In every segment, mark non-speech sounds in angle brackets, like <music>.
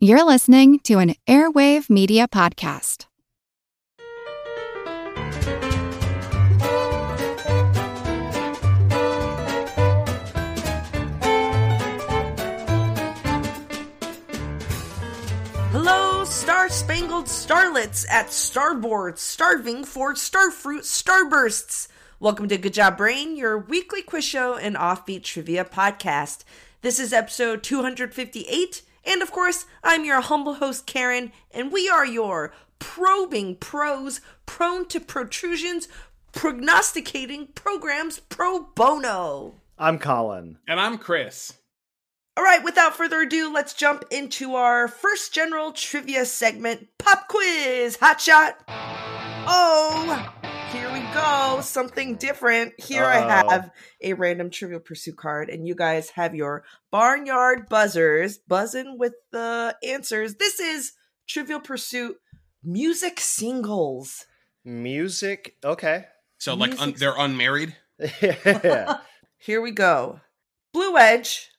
You're listening to an Airwave Media Podcast. Hello, Star Spangled Starlets at Starboard, starving for starfruit starbursts. Welcome to Good Job Brain, your weekly quiz show and offbeat trivia podcast. This is episode 258, and of course, I'm your humble host, Karen, and we are your probing pros, prone to protrusions, prognosticating programs pro bono. I'm Colin. And I'm Chris. All right, without further ado, let's jump into our first general trivia segment Pop Quiz Hot Shot. Oh, here we go. Something different. Here I Uh-oh. have a random Trivial Pursuit card, and you guys have your barnyard buzzers buzzing with the answers. This is Trivial Pursuit music singles. Music. Okay. So, like, un- they're unmarried. <laughs> yeah. <laughs> Here we go. Blue Edge.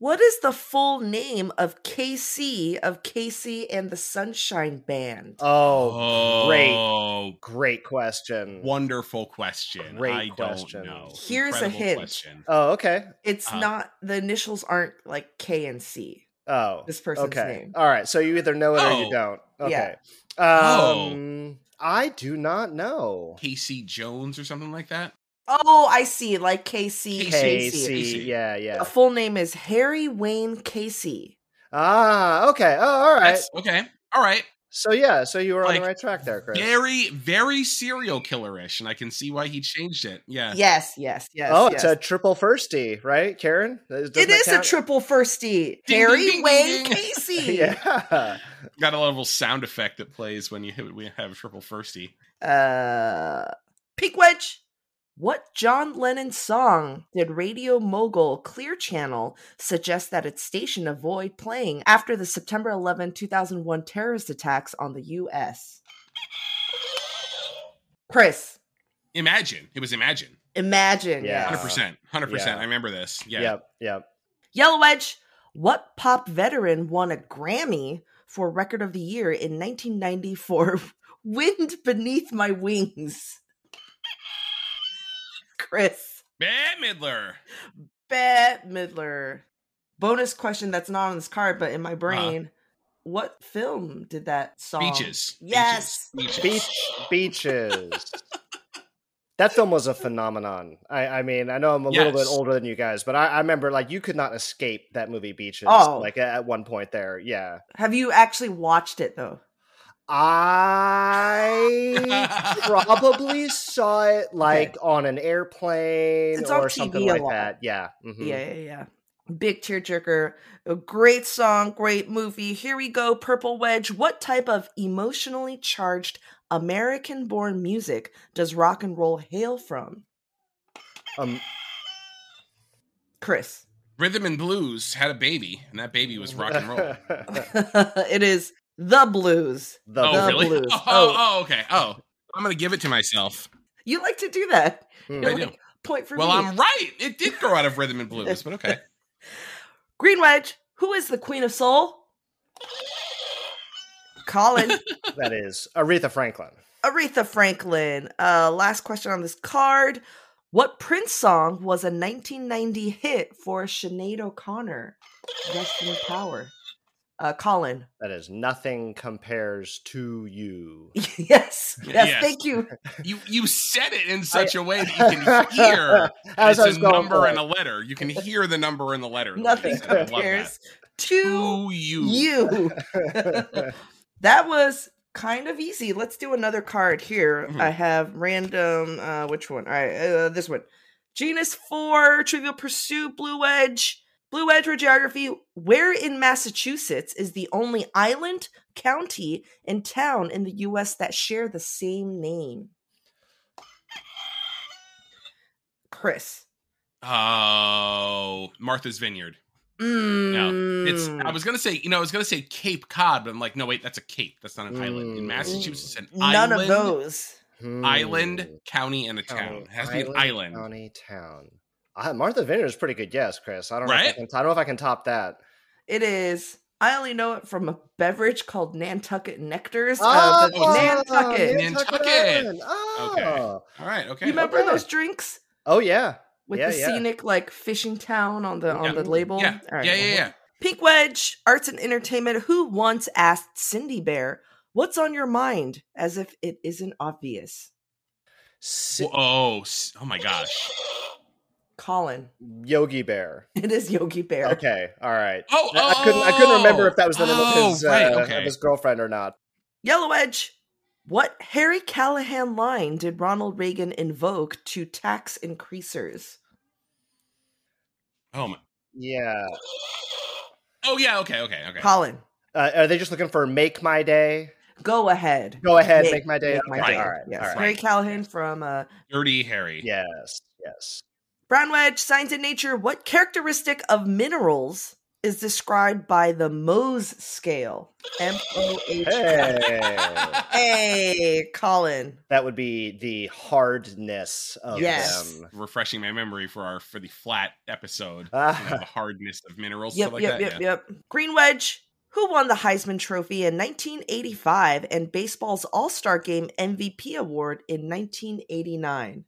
What is the full name of KC of KC and the Sunshine Band? Oh, great, Oh, great question. wonderful question. Great I question. don't know. Here's a hint. Question. Oh, okay. It's Uh, not the initials aren't like K and C. Oh, This person's okay. name. All right. So you either know it or you Oh. don't. Okay. Yeah. Um, I do not know. Casey Jones or something like that. Oh, I see. Like Casey. Casey. Casey. Yeah, yeah. The full name is Harry Wayne Casey. Ah, okay. Oh, all right. That's okay. All right. So yeah, so you were on the right track there, Chris. Very, very serial killer-ish, and I can see why he changed it. Yeah. Yes, yes, yes. oh, yes. it's a triple firsty, right, Karen? Doesn't It that is a triple firsty. Ding, Harry ding, ding, Wayne ding. <laughs> Casey. yeah. Got a little sound effect that plays when you hit, we have triple firsty. Uh, Peak Wedge. What John Lennon song did radio mogul Clear Channel suggest that its station avoid playing after the September 11, 2001 terrorist attacks on the U.S.? Chris, Imagine. It was Imagine. imagine. Yeah. 100%. 100%. Yeah. I remember this. Yeah. Yep. Yep. Yellow Wedge. What pop veteran won a Grammy for Record of the Year in 1994? <laughs> Wind Beneath My Wings? Chris. Bette Midler. Bette Midler. Bonus question that's not on this card, but in my uh-huh. brain. What film did that song? Beaches. Yes. Beaches. Beach beaches. that film was a phenomenon. I, I mean, I know I'm a little bit older than you guys, but I, I remember like you could not escape that movie Beaches. Oh. like at, at one point there. Yeah, Have you actually watched it though? I <laughs> probably saw it like on an airplane It's or TV something like lot. that. Yeah. mhm. Yeah, yeah, yeah. Big tearjerker. A great song, great movie. Here we go, Purple Wedge. What type of emotionally charged American born music does rock and roll hail from? Um, Chris. Rhythm and Blues had a baby, and that baby was rock and roll. <laughs> <laughs> it is the blues. the oh, The really? Blues. <laughs> Oh, Oh. oh, okay. Oh, I'm gonna give it to myself. You like to do that. You're I do. point for Well, me. Well, I'm right. It did grow out of Rhythm and Blues, but okay. <laughs> Green Wedge. Who is the Queen of Soul? Colin. <laughs> that is Aretha Franklin. Aretha Franklin. Uh, last question on this card. What Prince song was a 1990 hit for Sinead O'Connor? Rest in power. Uh, Colin. That is nothing compares to you. <laughs> yes, yes, Yes. thank you. You you said it in such a way that you can hear <laughs> As it's a number for and a letter. You can hear the number and the letter. Nothing you said it. I love that. compares to To you. you. <laughs> that was kind of easy. Let's do another card here. Mhm. I have random. Uh, which one? All right, uh, this one. Genus four, Trivial Pursuit, Blue Edge, Blue Edge or Geography. Where in Massachusetts is the only island, county, and town in the U.S. that share the same name? Chris. Oh, Martha's Vineyard. Mm, No, it's. I was gonna say, you know, I was gonna say Cape Cod, but I'm like, no, wait, that's a cape. That's not an island. In Mm. Massachusetts, an none island, of those. Hmm. island, county, and a County, town. It has to be an island. County, town. Uh, Martha Vineyard is a pretty good guess, Chris. I don't know. If I, can, I don't know if I can top that. It is I only know it from a beverage called Nantucket Nectars. Oh, uh, the oh, Nantucket. Nantucket. Nantucket. Oh. Okay. All right. Okay. You remember okay. those drinks Oh yeah. with Yeah, the yeah. scenic like fishing town on the Yeah. on the label? Yeah. All right, yeah. Yeah. Yeah. Pink Wedge, Arts and Entertainment. Who once asked Cindy Bear, "What's on your mind?" As if it isn't obvious. Si- Whoa, Oh. Oh my gosh. Colin, Yogi Bear. <laughs> it is Yogi Bear. Okay. All right. Oh. I- I couldn't. I couldn't remember if that was the name oh, of his right, uh, okay. of his girlfriend or not. Yellow Edge. What Harry Callahan line did Ronald Reagan invoke to tax increasers? Oh my. Yeah. Oh yeah. Okay. Okay. Okay. Colin, Uh, are they just looking for "Make My Day"? go ahead. Go ahead, Make- make, my day. Make my Okay, day. All right. Yes. All right. Harry Callahan from uh, Dirty Harry. Yes. Yes. Brown Wedge, Science and Nature. What characteristic of minerals is described by the Mohs scale? M O H. Hey. Hey, Colin. that would be the hardness of Yes. them. Refreshing my memory for our for the flat episode. Ah. You know, the hardness of minerals. Yep, like yep, that. yep, yeah. yep. Green Wedge, who won the Heisman Trophy in 1985 and baseball's All Star Game MVP award in 1989?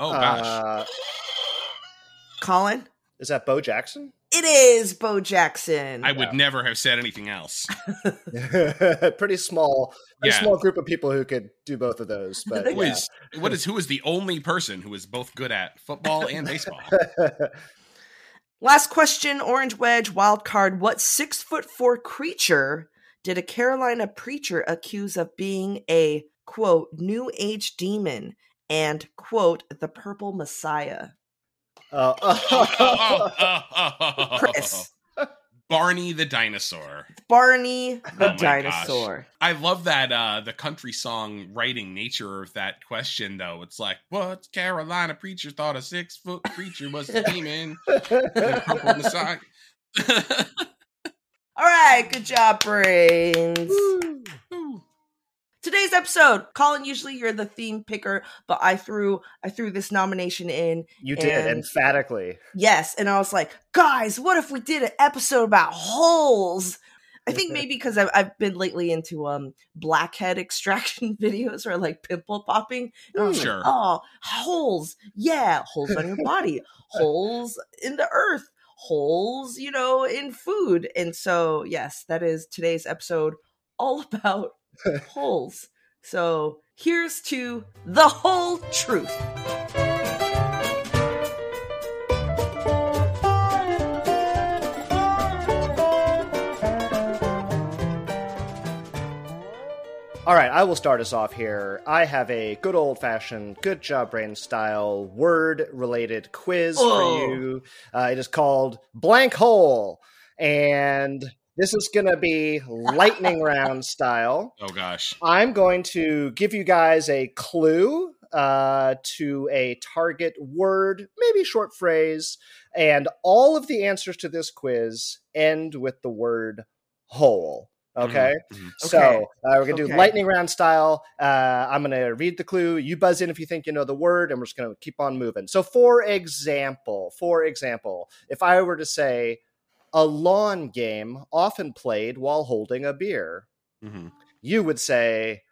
Oh gosh. Uh, Colin? is that Bo Jackson? It is Bo Jackson. I would never have said anything else. <laughs> <laughs> pretty small, pretty Yeah. small group of people who could do both of those. But <laughs> Who yeah. is what is who is the only person who is both good at football and baseball? Last question, Orange Wedge, wild card. What six foot four creature did a Carolina preacher accuse of being a quote new age demon and quote the purple messiah? Uh, Oh, oh, oh, oh, oh, Chris. Barney the dinosaur. Barney the Oh my gosh. dinosaur. I love that uh the country song writing nature of that question though. It's like, what Carolina preacher thought a six foot creature was a demon? The purple messiah. <laughs> All right, good job, brains. Ooh. Today's episode, Colin. Usually you're the theme picker, but I threw I threw this nomination in. you did emphatically. Yes, and I was like, guys, what if we did an episode about holes? I think <laughs> maybe because I've, I've been lately into um blackhead extraction <laughs> videos or like pimple popping. And Sure. like, oh, holes. Yeah, holes on your <laughs> body, holes in the earth, holes, you know, in food. And so, yes, that is today's episode all about holes. So here's to the whole truth. All right, I will start us off here. I have a good old fashioned, good job brain style word related quiz Oh. for you. Uh, it is called Blank Hole. And this is going to be lightning round style. <laughs> Oh gosh. I'm going to give you guys a clue uh, to a target word, maybe short phrase, and all of the answers to this quiz end with the word hole. Okay. Mhm. So Okay. uh, we're gonna do Okay. lightning round style. Uh, I'm gonna read the clue. You buzz in if you think you know the word, and we're just gonna keep on moving. So, for example, for example, if I were to say a lawn game often played while holding a beer, Mhm. you would say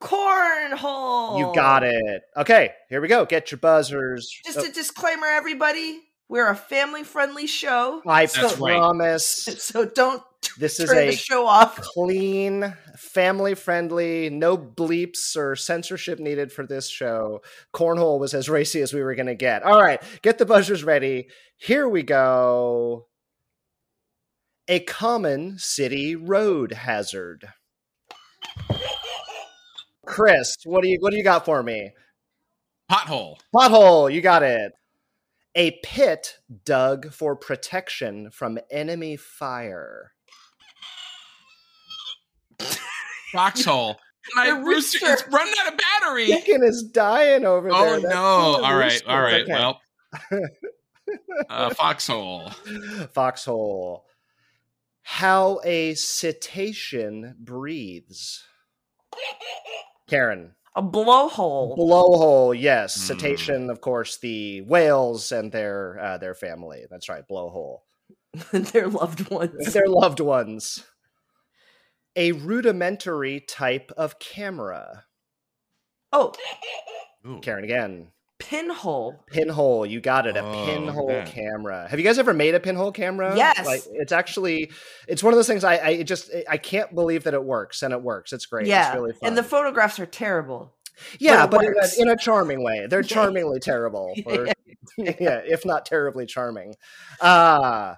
Cornhole. you got it. Okay, here we go. Get your buzzers. Just Oh, a disclaimer, everybody. We're a family-friendly show, I That's right. promise. <laughs> so don't t- <laughs> This is turn a the show off. clean, family friendly, no bleeps or censorship needed for this show. Cornhole was as racy as we were going to get. All right, get the buzzers ready. Here we go. A common city road hazard. Chris, what do you what do you got for me? Pothole. Pothole, you got it. A pit dug for protection from enemy fire. Foxhole. My <laughs> The rooster rooster. it's running out of battery. Chicken is dying over there. Oh no. All right, all right. Okay. Well. <laughs> Uh, foxhole. Foxhole. How a cetacean breathes. Karen. A blowhole. Blowhole, yes. Hmm. Cetacean, of course, the whales and their uh, their family. That's right, blowhole. <laughs> Their loved ones. <laughs> Their loved ones. A rudimentary type of camera. Oh, Ooh. Karen again. Pinhole. Pinhole, you got it. A Oh, pinhole yeah. camera. Have you guys ever made a pinhole camera? Yes. Like it's actually it's one of those things I I just I can't believe that it works and it works. It's great. yeah, It's really fun. and the photographs are terrible. yeah, but but, in, a, in a charming way. They're <laughs> charmingly terrible. <laughs> Or, <laughs> yeah, if not terribly charming. Uh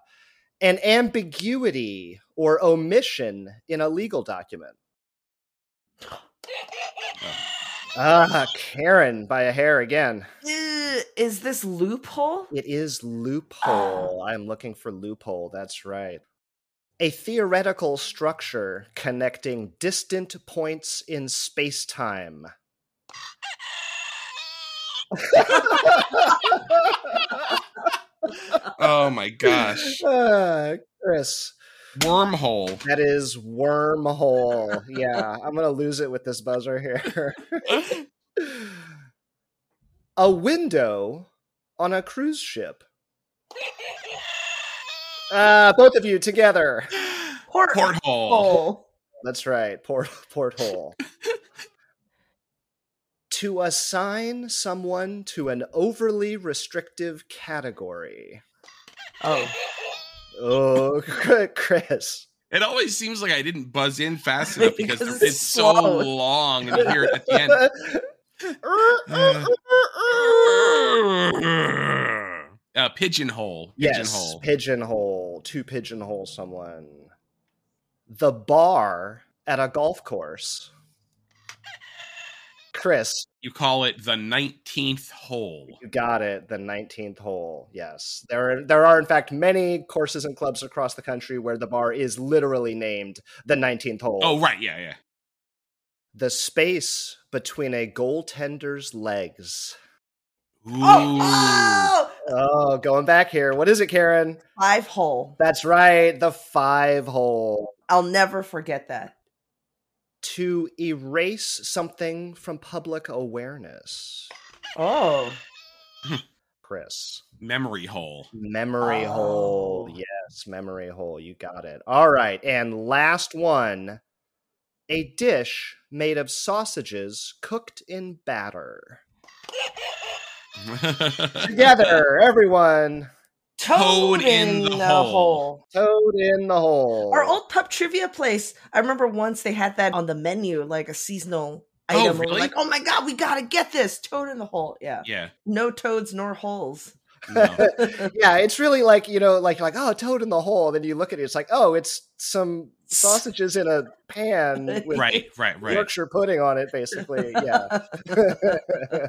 an ambiguity or omission in a legal document. <gasps> Ah, Karen by a hair again. Uh, is this loophole? It is loophole. I'm looking for loophole. That's right. A theoretical structure connecting distant points in space time. Oh my gosh. uh, <laughs> Chris, Wormhole. that is wormhole. Yeah, I'm going to lose it with this buzzer here. <laughs> a window on a cruise ship. Uh, both of you together. Port- Porthole. hole. That's right, port porthole. to assign someone to an overly restrictive category. Oh, Oh, <laughs> Chris. It always seems like I didn't buzz in fast <laughs> enough because, Because it's so long and you hear it at the end. <laughs> uh, pigeonhole. yes, Pigeonhole. pigeonhole. To pigeonhole someone. The bar at a golf course. Chris, you call it the 19th hole. You got it. The nineteenth hole. Yes, there are, there are in fact many courses and clubs across the country where the bar is literally named the nineteenth hole. Oh, right. Yeah, yeah. the space between a goaltender's legs. Ooh. oh, oh, Oh, going back here. What is it, Karen? five hole. That's right. The five hole. I'll never forget that. To erase something from public awareness. Oh, Chris. Memory hole. Memory Oh. hole. Yes, memory hole. You got it. All right. And last one a dish made of sausages cooked in batter. <laughs> Together, everyone. Toad, in, the, hole. Toad in the hole. Our old pub trivia place. I remember once they had that on the menu, like a seasonal Oh, item. We really? like, oh my god, we gotta get this toad in the hole. Yeah, yeah. no toads nor holes. No. <laughs> <laughs> yeah, it's really like, you know, like like, oh, toad in the hole. Then you look at it, it's like, oh, it's some sausages in a pan <laughs> with right, right, right. Yorkshire pudding on it, basically. <laughs> Yeah. <laughs>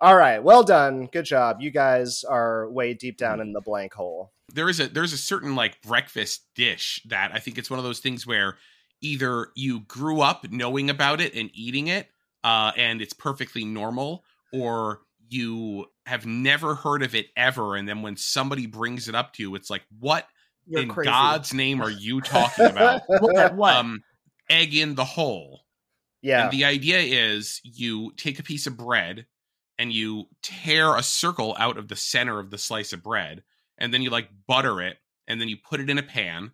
All right. Well done. Good job. You guys are way deep down in the blank hole. there is a there's a certain like breakfast dish that I think it's one of those things where either you grew up knowing about it and eating it, uh, and it's perfectly normal, or you have never heard of it ever, and then when somebody brings it up to you, it's like, what You're in crazy. God's name are you talking about? <laughs> what? what? um, egg in the hole. yeah. And the idea is you take a piece of bread and you tear a circle out of the center of the slice of bread, and then you like butter it, and then you put it in a pan,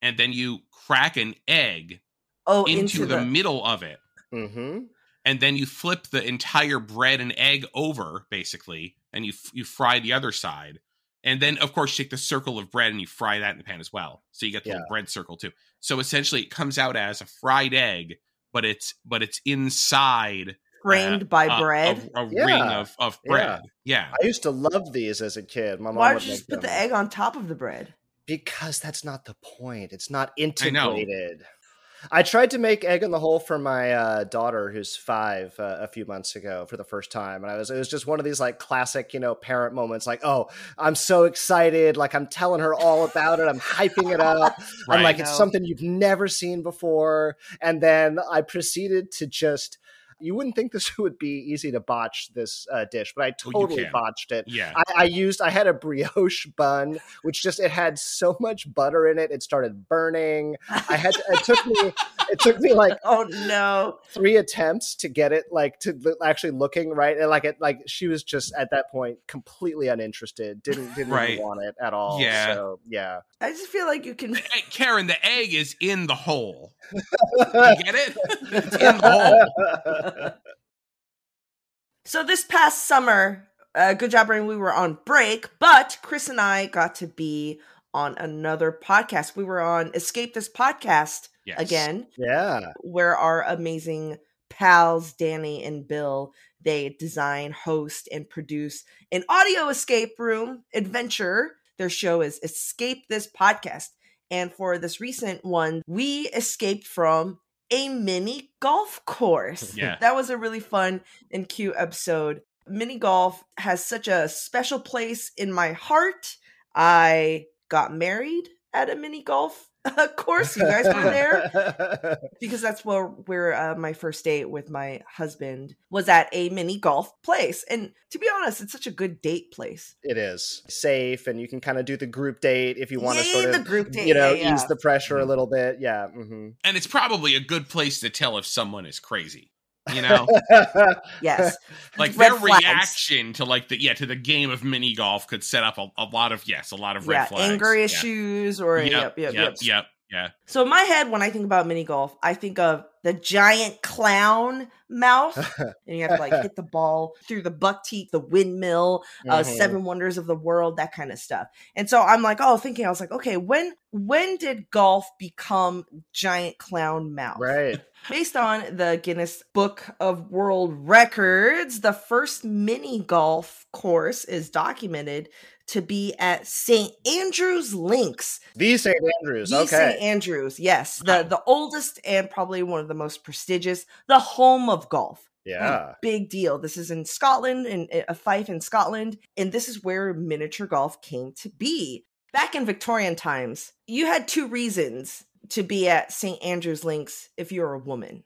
and then you crack an egg oh, into, the, middle of it, mm-hmm. and then you flip the entire bread and egg over, basically, and you f- you fry the other side. And then, of course, you take the circle of bread and you fry that in the pan as well. So you get the Yeah. bread circle too. So essentially, it comes out as a fried egg, but it's but it's inside framed uh, by a- bread. a, a Yeah. ring of of bread. Yeah, I used to love these as a kid. My mom Why would don't you just put the egg on top of the bread? Because that's not the point. It's not I know. integrated. I tried to make egg in the hole for my uh, daughter, who's five, uh, a few months ago for the first time, and I was it was just one of these like classic, you know, parent moments. Like, oh, I'm so excited! Like I'm telling her all about it. I'm hyping it up. <laughs> I'm like, it's something you've never seen before, and then I proceeded to just. You wouldn't think this <laughs> would be easy to botch this uh, dish, but I totally can. botched it. Yeah. I, I used I had a brioche <laughs> bun, which just it had so much butter in it, it started burning. I had to, it took me <laughs> it took me like oh no. three attempts to get it like to actually looking right and like it like she was just at that point completely uninterested didn't didn't Right. even want it at all Yeah. so yeah I just feel like you can Hey, Karen, the egg is in the hole. You get it? It's in the hole. So this past summer, uh, good job, Brain. We were on break, but Chris and I got to be on another podcast. We were on Escape This Podcast Yes. again, yeah where our amazing pals Dani and Bill they design, host, and produce an audio escape room adventure. Their show is Escape This Podcast, and for this recent one, we escaped from a mini golf course. <laughs> Yeah. that was a really fun and cute episode. Mini golf has such a special place in my heart. I got married at a mini golf course. You guys were there <laughs> because that's where where uh, my first date with my husband was at a mini golf place. And to be honest, it's such a good date place. it is safe and you can kind of do the group date if you want to sort of the group date, you know yeah, yeah. ease the pressure a little bit yeah hmm And it's probably a good place to tell if someone is crazy. You know? <laughs> Yes, like Red their flags. reaction to like the yeah to the game of mini golf could set up a, a lot of yes a lot of red yeah, flags anger Yeah. issues or yep, yep, yep, yep yeah So in my head, when I think about mini golf, I think of the giant clown mouth, <laughs> and you have to like hit the ball through the buck teeth, the windmill, uh, Mhm. seven wonders of the world, that kind of stuff. And so I'm like, oh, thinking, I was like, okay, when when did golf become giant clown mouth? right <laughs> Based on the Guinness Book of World Records, the first mini golf course is documented to be at St. Andrews Links the st andrews the okay St. Andrews, yes, the the oldest and probably one of the most prestigious, the home of golf. Mm, yeah Big deal. This is in Scotland, in a Fife in Scotland, and this is where miniature golf came to be. Back in Victorian times, you had two reasons to be at St. Andrews Links if you're a woman.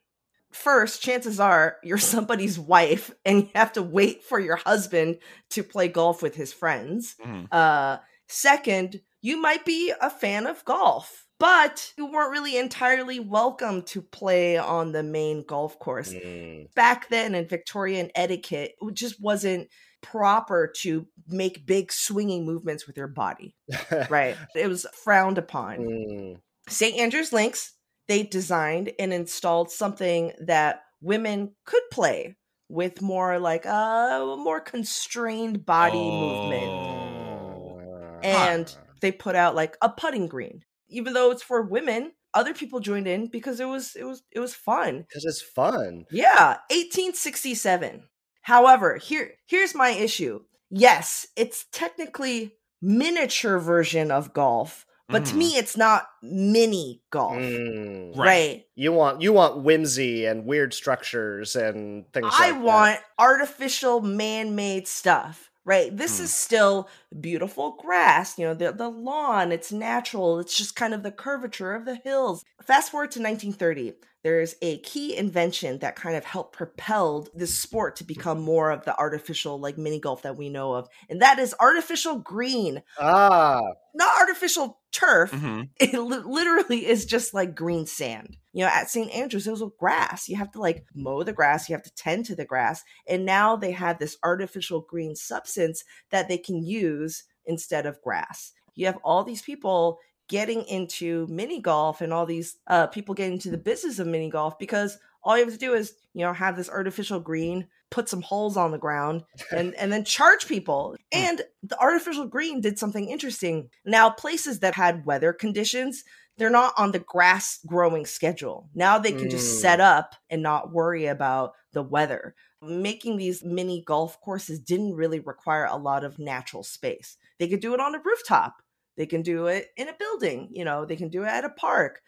First, chances are you're <laughs> somebody's wife and you have to wait for your husband to play golf with his friends. Mhm. Uh, second, you might be a fan of golf, but you weren't really entirely welcome to play on the main golf course. Mm. Back then in Victorian etiquette, it just wasn't proper to make big swinging movements with your body, <laughs> right? it was frowned upon. Mm. St. Andrews Links, they designed and installed something that women could play with more like a more constrained body movement. Oh. and they put out like a putting green. Even though it's for women other people joined in because it was it was it was fun. Because it's fun. Yeah 1867 however here here's my issue. Yes it's technically miniature version of golf but to Mhm. me it's not mini golf Mm. Right. right You want you want whimsy and weird structures and things. I like that. want artificial man-made stuff. Right. This Hmm. is still beautiful grass, you know, the the lawn, it's natural. It's just kind of the curvature of the hills. Fast forward to 1930. There's a key invention that kind of helped propelled this sport to become more of the artificial like mini golf that we know of. And that is artificial green. ah. Not artificial turf. Mhm. It li- literally is just like green sand. You know, at St. Andrews, it was grass. You have to like mow the grass, you have to tend to the grass. And now they have this artificial green substance that they can use instead of grass. You have all these people getting into mini golf and all these uh, people getting into the business of mini golf because all you have to do is, you know, have this artificial green, put some holes on the ground, and and then charge people. <laughs> And the artificial green did something interesting. Now, places that had weather conditions, they're not on the grass growing schedule. Now they can just Mm. set up and not worry about the weather. Making these mini golf courses didn't really require a lot of natural space. They could do it on a rooftop. They can do it in a building, you know, they can do it at a park.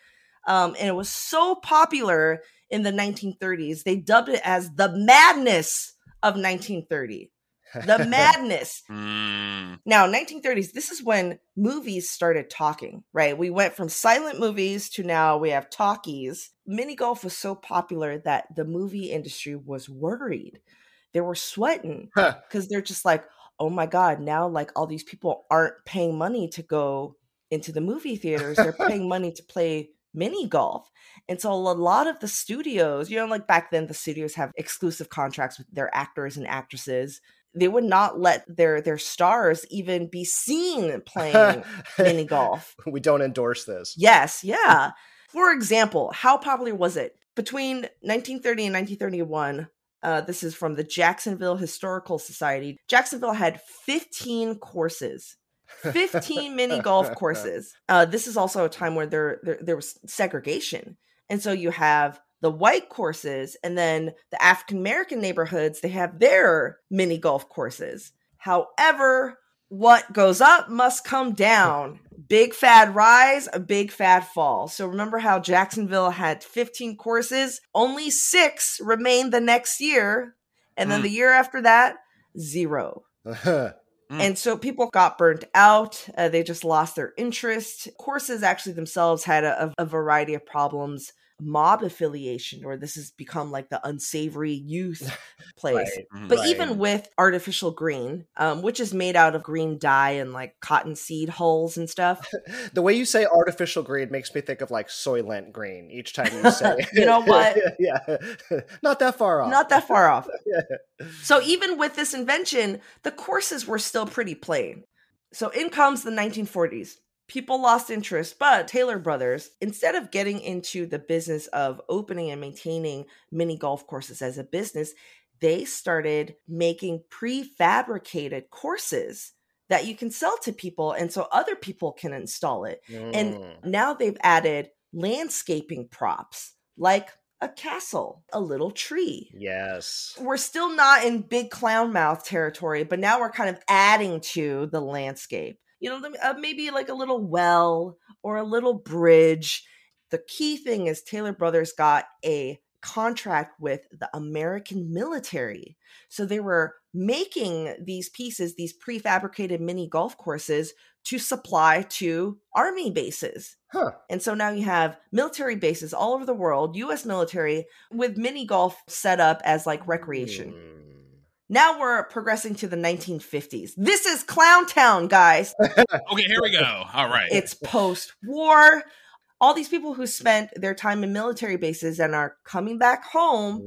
Um, and it was so popular in the 1930s, they dubbed it as the madness of 1930. the <laughs> madness. Mm. Now, 1930s, this is when movies started talking, right? We went from silent movies to now we have talkies. Mini golf was so popular that the movie industry was worried. They were sweating Huh. because they're just like, oh my God, now like all these people aren't paying money to go into the movie theaters. They're <laughs> paying money to play mini golf. And so a lot of the studios, you know, like back then the studios have exclusive contracts with their actors and actresses. They would not let their their stars even be seen playing mini <laughs> golf. we don't endorse this. Yes, yeah. For example, how popular was it between 1930 and 1931? Uh, this is from the Jacksonville Historical Society. Jacksonville had 15 courses, 15 mini golf <laughs> courses. Uh, this is also a time where there, there there was segregation, and so you have the white courses, and then the African American neighborhoods. They have their mini golf courses. However, what goes up must come down. Big fad rise, a big fad fall. So remember how Jacksonville had 15 courses? Only six remained the next year. And then Hmm. the year after that, zero. <laughs> Mm. And so people got burnt out. Uh, they just lost their interest. Courses actually themselves had a, a variety of problems. Mob affiliation, or this has become like the unsavory youth <laughs> place. Right. But Right. even with artificial green, um, which is made out of green dye and like cotton seed hulls and stuff, <laughs> The way you say artificial green makes me think of like Soylent green each time you say it. <laughs> You know what? yeah. Not that far off. not that far off. So even with this invention, the courses were still pretty plain. So in comes the 1940s. People lost interest, but Taylor Brothers, instead of getting into the business of opening and maintaining mini golf courses as a business, they started making prefabricated courses that you can sell to people and so other people can install it. And Mm. now they've added landscaping props like a castle, a little tree. yes. We're still not in big clown mouth territory, but now we're kind of adding to the landscape. You know, uh, maybe like a little well or a little bridge. The key thing is Taylor Brothers got a contract with the American military. So they were making these pieces, these prefabricated mini golf courses to supply to army bases. Huh. And so now you have military bases all over the world, US military, with mini golf set up as like recreation. Mm. Now we're progressing to the 1950s. This is Clown Town, guys. <laughs> Okay, here we go. All right. It's post war. All these people who spent their time in military bases and are coming back home,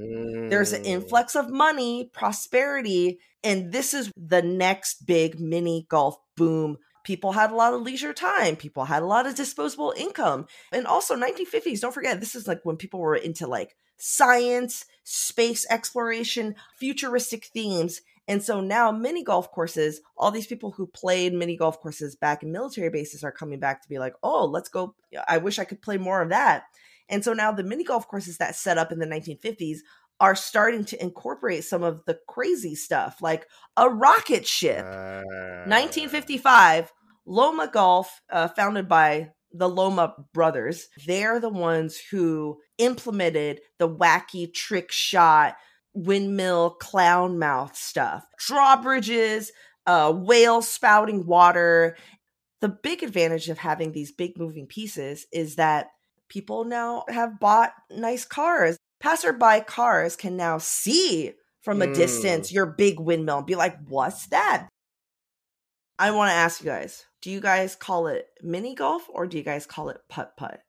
there's an Mm. influx of money, prosperity, and this is the next big mini golf boom. People had a lot of leisure time. People had a lot of disposable income. And also 1950s, don't forget, this is like when people were into like science, space exploration, futuristic themes. And so now mini golf courses, all these people who played mini golf courses back in military bases are coming back to be like, oh, let's go. I wish I could play more of that. And so now the mini golf courses that set up in the 1950s are starting to incorporate some of the crazy stuff, like a rocket ship. Uh, 1955, Lomma Golf, uh, founded by the Lomma brothers, they're the ones who implemented the wacky trick shot, windmill, clown mouth stuff, drawbridges, uh, whales spouting water. The big advantage of having these big moving pieces is that people now have bought nice cars. Passerby cars can now see from a Mm. distance your big windmill and be like, what's that? I want to ask you guys do you guys call it mini golf or do you guys call it putt putt?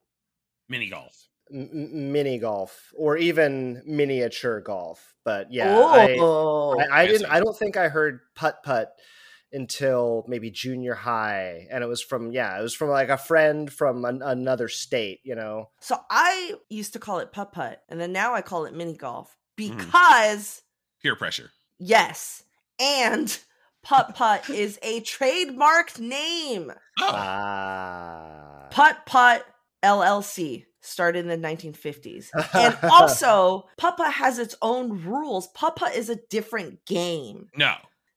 Mini golf. m- m- mini golf or even miniature golf. But yeah, I, oh, I, I Yes, didn't. I don't think I heard putt putt until maybe junior high, and it was from yeah, it was from like a friend from an, another state. You know, so I used to call it putt putt and then now I call it mini golf Mm-hmm. because, Peer pressure. yes, and putt putt is a trademarked name. Oh, ah, Putt Putt LLC started in the 1950s. And also, <laughs> Putt Putt has its own rules. Putt Putt is a different game. no.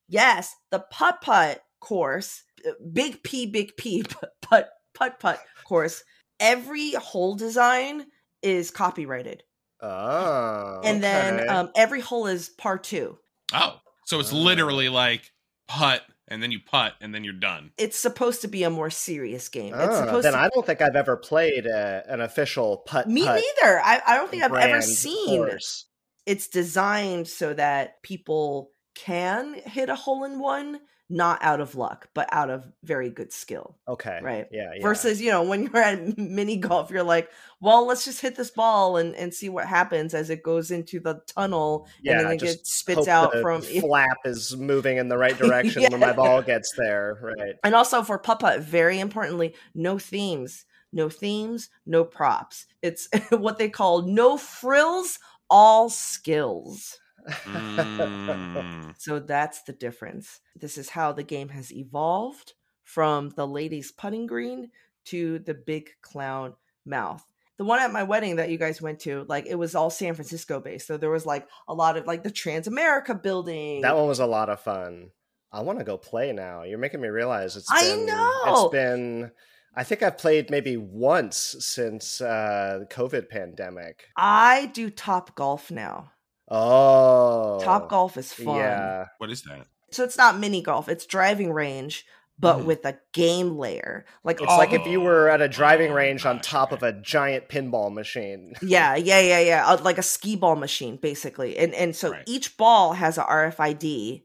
Yes, the Putt Putt course, uh, big P, big P, <laughs> putt Putt Putt course, every hole design is copyrighted. oh, And then um, every hole is par two. Oh, So it's Ah. literally like putt and then you putt and then you're done. It's supposed to be a more serious game. it's Ah, supposed then to I don't think I've ever played a, an official putt. Me neither. I, I don't think I've ever seen course. it's designed so that people can hit a hole in one, not out of luck, but out of very good skill. Okay. Right. Yeah. yeah. Versus, you know, when you're at <laughs> mini golf, you're like, well, let's just hit this ball and, and see what happens as it goes into the tunnel yeah, and then it gets spits out the from flap is moving in the right <laughs> direction when my ball gets there. Right. And also for putt, very importantly, no themes, no themes, no props. It's <laughs> what they call no frills, all skills. Mm. <laughs> So that's the difference. This is how the game has evolved from the ladies' putting green to the big clown mouth. The one at my wedding that you guys went to, like it was all San Francisco based. So there was like a lot of like the Transamerica building. That one was a lot of fun. I want to go play now. You're making me realize it's I been, know. It's been I think I've played maybe once since uh the COVID pandemic. I do Topgolf now. Oh. Topgolf is fun. Yeah. what is that? So it's not mini golf, it's driving range, but. Mhm. with a game layer. Like It's like if you were at a driving Oh, range on top of a giant pinball machine. <laughs> Yeah, yeah, yeah, yeah. Uh, like a skee ball machine, basically. And and so Right. each ball has a RFID,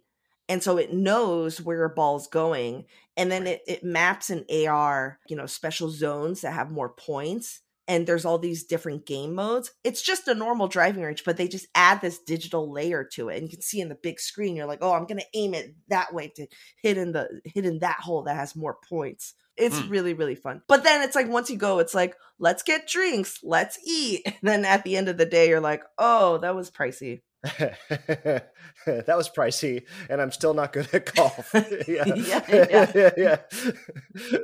and so it knows where your ball's going, and then it it maps an AR, you know, special zones that have more points. And there's all these different game modes. It's just a normal driving range, but they just add this digital layer to it, and you can see in the big screen. You're like, oh, I'm gonna aim it that way to hit in the hit in that hole that has more points. It's Hmm. really really fun. But then it's like once you go, it's like let's get drinks, let's eat. <laughs> And then at the end of the day, you're like, oh, that was pricey. <laughs> that was pricey, and I'm still not good at golf. <laughs> yeah. Yeah, yeah. yeah.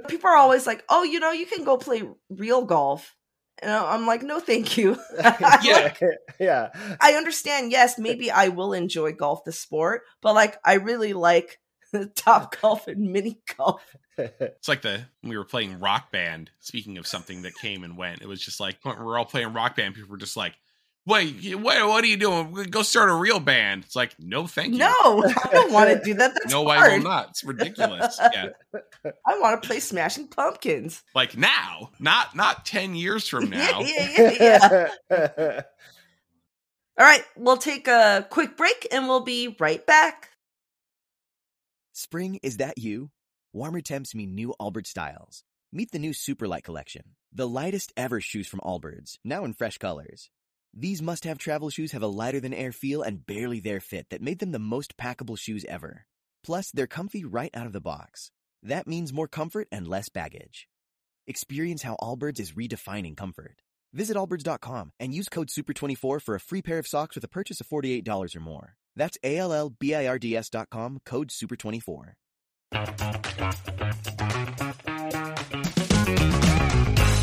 People are always like, oh, you know, you can go play real golf. And I- I'm like, no, thank you. <laughs> <laughs> yeah. yeah. I understand, yes, maybe I will enjoy golf, the sport, but like, I really like the <laughs> Topgolf and mini golf. It's like the when we were playing Rock Band. Speaking of something that came and went, it was just like when we're all playing Rock Band. People were just like, "Wait, you- what? What are you doing? Go start a real band." It's like, no, thank you. No, I don't want to do that. That's no, hard. I will not. It's ridiculous. Yeah, <laughs> I want to play Smashing Pumpkins. like now, not not ten years from <laughs> now. yeah, yeah, yeah. <laughs> All right, we'll take a quick break and we'll be right back. Spring, is that you? Warmer temps mean new Allbirds styles. Meet the new Superlight collection, the lightest ever shoes from Allbirds, now in fresh colors. These must have travel shoes have a lighter than air feel and barely there fit that made them the most packable shoes ever. Plus, they're comfy right out of the box. That means more comfort and less baggage. Experience how Allbirds is redefining comfort. Visit allbirds.com and use code SUPER24 for a free pair of socks with a purchase of $48 or more. That's A L L B I R D S dot com, code SUPER24.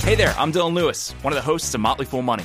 Hey there, I'm Dylan Lewis, one of the hosts of Motley Fool Money.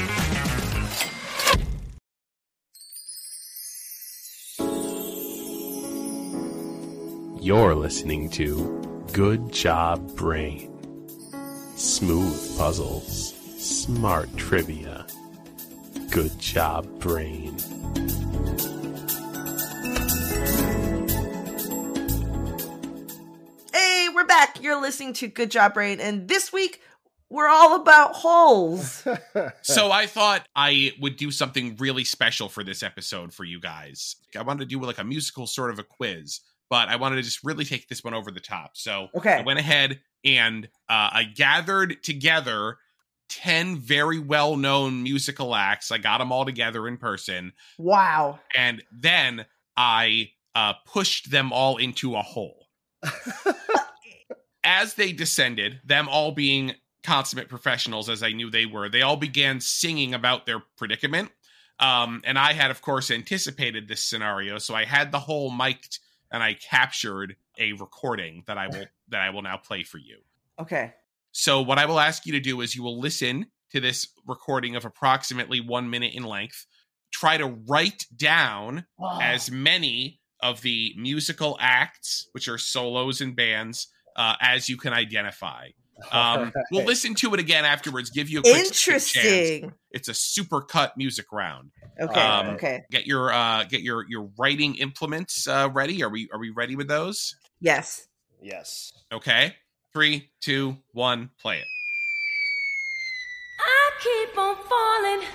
You're listening to Good Job Brain. Smooth puzzles, smart trivia. Good Job Brain. Hey, we're back. You're listening to Good Job Brain, and this week we're all about holes. <laughs> So I thought I would do something really special for this episode for you guys. I wanted to do like a musical sort of a quiz, but I wanted to just really take this one over the top. So Okay. I went ahead and uh, I gathered together 10 very well known musical acts. I got them all together in person. Wow. And then I uh, pushed them all into a hole. <laughs> As they descended, them all being consummate professionals as I knew they were, they all began singing about their predicament. Um, and I had, of course, anticipated this scenario, so I had the whole mic'd and I captured a recording that I will <laughs> that I will now play for you. Okay. So what I will ask you to do is you will listen to this recording of approximately one minute in length. Try to write down as many of the musical acts, which are solos and bands, uh, as you can identify. Um, <laughs> we'll listen to it again afterwards. Give you a quick skip chance. Interesting. It's a super cut music round. Okay. Um, okay. Get your uh, get your your writing implements uh, ready. Are we are we ready with those? Yes. Yes. Okay. Three, two, one, play it. I keep on falling. Falling,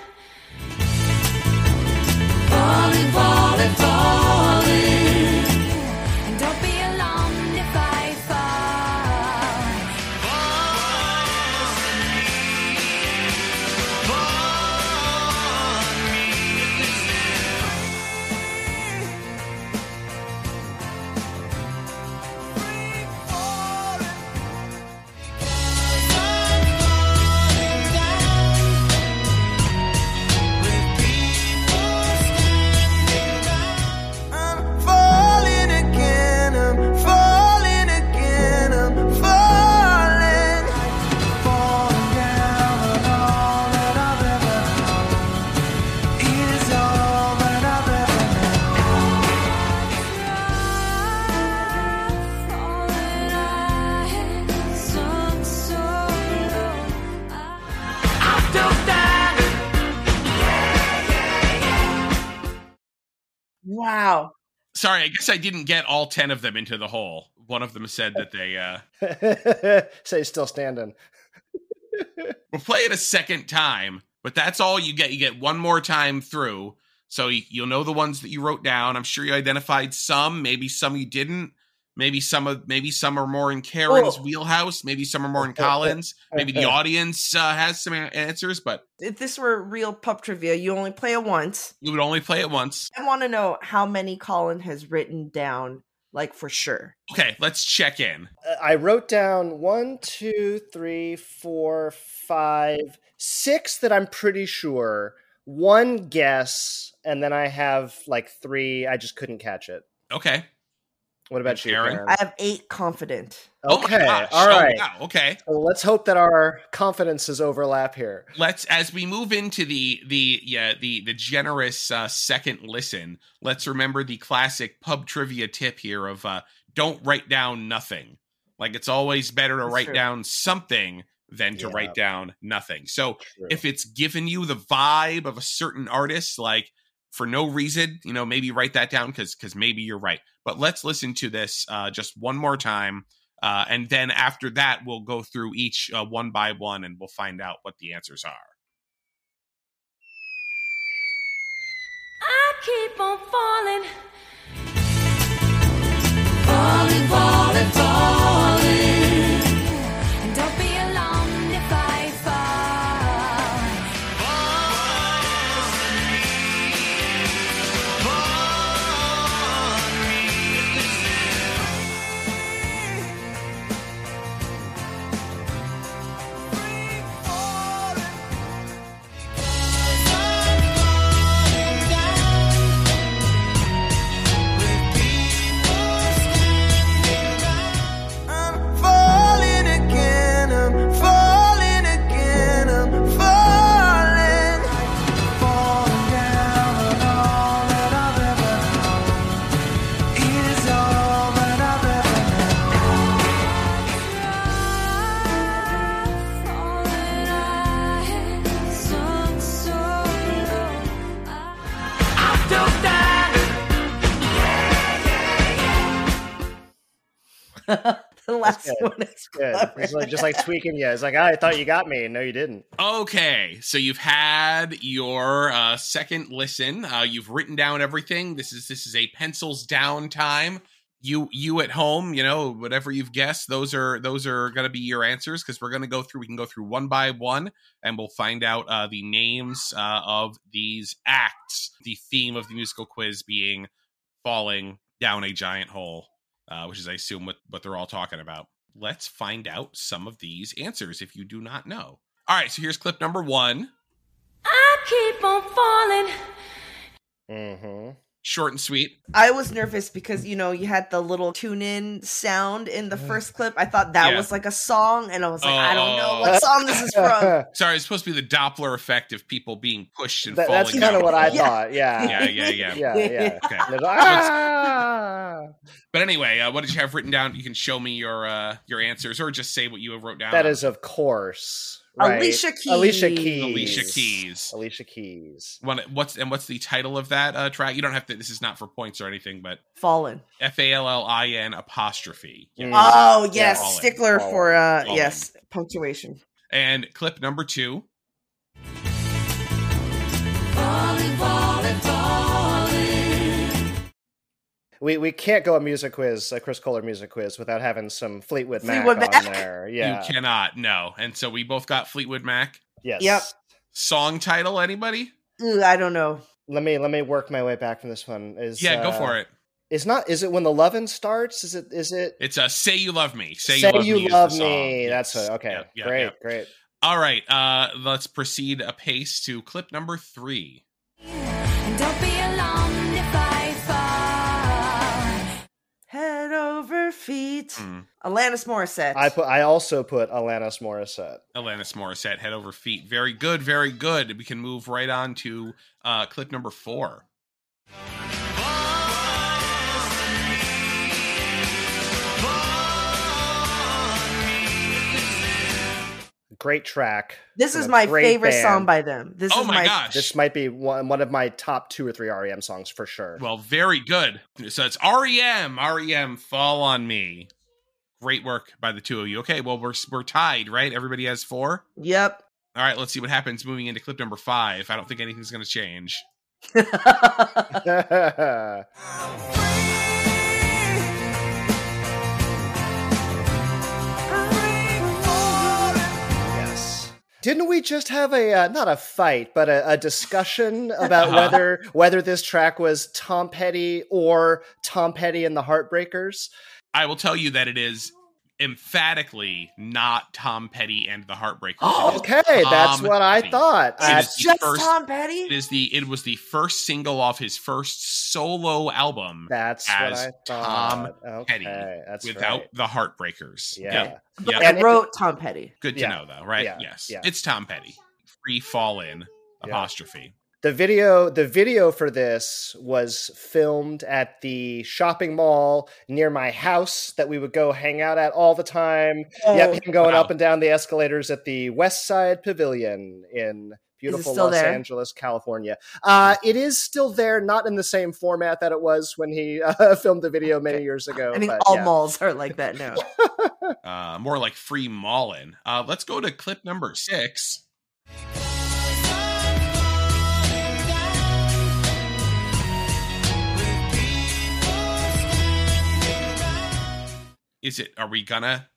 Sorry, I guess I didn't get all ten of them into the hole. One of them said that they uh <laughs> Say still standing. <laughs> we'll play it a second time, but that's all you get. You get one more time through, so you, you'll know the ones that you wrote down. I'm sure you identified some, maybe some you didn't. Maybe some of maybe some are more in Karen's Oh. wheelhouse. Maybe some are more in <laughs> Colin's. Maybe the audience uh, has some a- answers, but If this were real pub trivia, you only play it once. you would only play it once. I want to know how many Colin has written down, like for sure. Okay, let's check in. Uh, I wrote down one, two, three, four, five, six that I'm pretty sure. One guess, and then I have like three. I just couldn't catch it. Okay. What about you, Karen? Karen? I have eight confident. Oh Okay, gosh. all Oh, wow, Okay. Well, let's hope that our confidences overlap here. let's as we move into the the yeah the the generous uh, second listen let's remember the classic pub trivia tip here of uh don't write down nothing like it's always better to That's write true. down something than to Yeah. write down nothing so True. if it's given you the vibe of a certain artist like for no reason you know maybe write that down because because maybe you're right but let's listen to this uh just one more time uh and then after that we'll go through each uh, one by one and we'll find out what the answers are I keep on falling. Falling, falling. <laughs> the last good. one is Good. clever. It's like just like tweaking you. It's like, ah, I thought you got me. No, you didn't. Okay, so you've had your uh, second listen. Uh, you've written down everything. This is this is a pencils down time. You you at home, you know whatever you've guessed. Those are those are going to be your answers because we're going to go through. We can go through one by one, and we'll find out uh, the names uh, of these acts. The theme of the musical quiz being falling down a giant hole, uh, which is I assume what what they're all talking about. Let's find out some of these answers if you do not know. All right, so here's clip number one. I keep on falling. Mm-hmm. Short and sweet. I was nervous because you know you had the little tune in sound in the first clip. I thought that Yeah. was like a song, and I was like, I don't know Oh. what song this is from. <laughs> Sorry, it's supposed to be the Doppler effect of people being pushed and That- falling that's kind of what I Yeah. thought. Yeah. Yeah, yeah, yeah. <laughs> Yeah, yeah. <laughs> Okay. Ah! But anyway, uh, what did you have written down? You can show me your uh, your answers, or just say what you have wrote down. That is, of course, right. Alicia Alicia Keys. Keys. Alicia Keys. Alicia Keys. What, what's and what's the title of that uh, track? You don't have to. This is not for points or anything, but Fallen. F A L L I N apostrophe. Mm. Oh yes, Fallen. stickler Fallen. for uh Fallen. yes punctuation. And clip number two. We we can't go a music quiz, a Chris Kohler music quiz, without having some Fleetwood Mac Fleetwood on Mac. there. Yeah. You cannot. No. And so we both got Fleetwood Mac. Yes. Yep. Song title. Anybody? Ooh, I don't know. Let me let me work my way back from this one. Is Yeah, go uh, for it. Is not is it when the lovin' starts? Is it is it It's a "Say You Love Me." Say, Say You Love you Me. love me? Yes. That's a, okay. Yeah, yeah, great, yeah. great. All right. Uh, let's proceed apace to clip number three. Head over feet. Hmm. Alanis Morissette. I put I also put Alanis Morissette. Alanis Morissette, head over feet. Very good, very good. We can move right on to uh, clip number four. Great track. this is my favorite band. song by them. This oh is my, gosh. This might be one, one of my top two or three REM songs for sure. well, very good. So it's REM. REM, Fall on Me. Great work by the two of you. Okay, well, we're, we're tied, right? Everybody has four. Yep. All right, let's see what happens moving into clip number five. I don't think anything's going to change. <laughs> <laughs> <laughs> Didn't we just have a uh, not a fight, but a, a discussion <laughs> about whether whether this track was Tom Petty or Tom Petty and the Heartbreakers? I will tell you that it is emphatically not Tom Petty and the Heartbreakers. Oh, um, It is uh, Okay, that's what I Petty. thought. It I- Just first- Tom Petty. It is the it was the first single off his first solo album that's what as I Tom thought. okay, Petty that's without right. the Heartbreakers. Yeah. yeah. But Yep. I And wrote Tom Petty. Good to Yeah. know though, right? Yeah. Yes. Yeah. It's Tom Petty. Free fall in Yeah. apostrophe. The video the video for this was filmed at the shopping mall near my house that we would go hang out at all the time Oh, yep him going wow. up and down the escalators at the west side pavilion in beautiful los there? angeles california uh, it is still there not in the same format that it was when he <laughs> uh, filmed the video many years ago I mean, but all yeah. malls are like that now. <laughs> Uh, more like free mallin. Uh, let's go to clip number six. Is it? Are we gonna?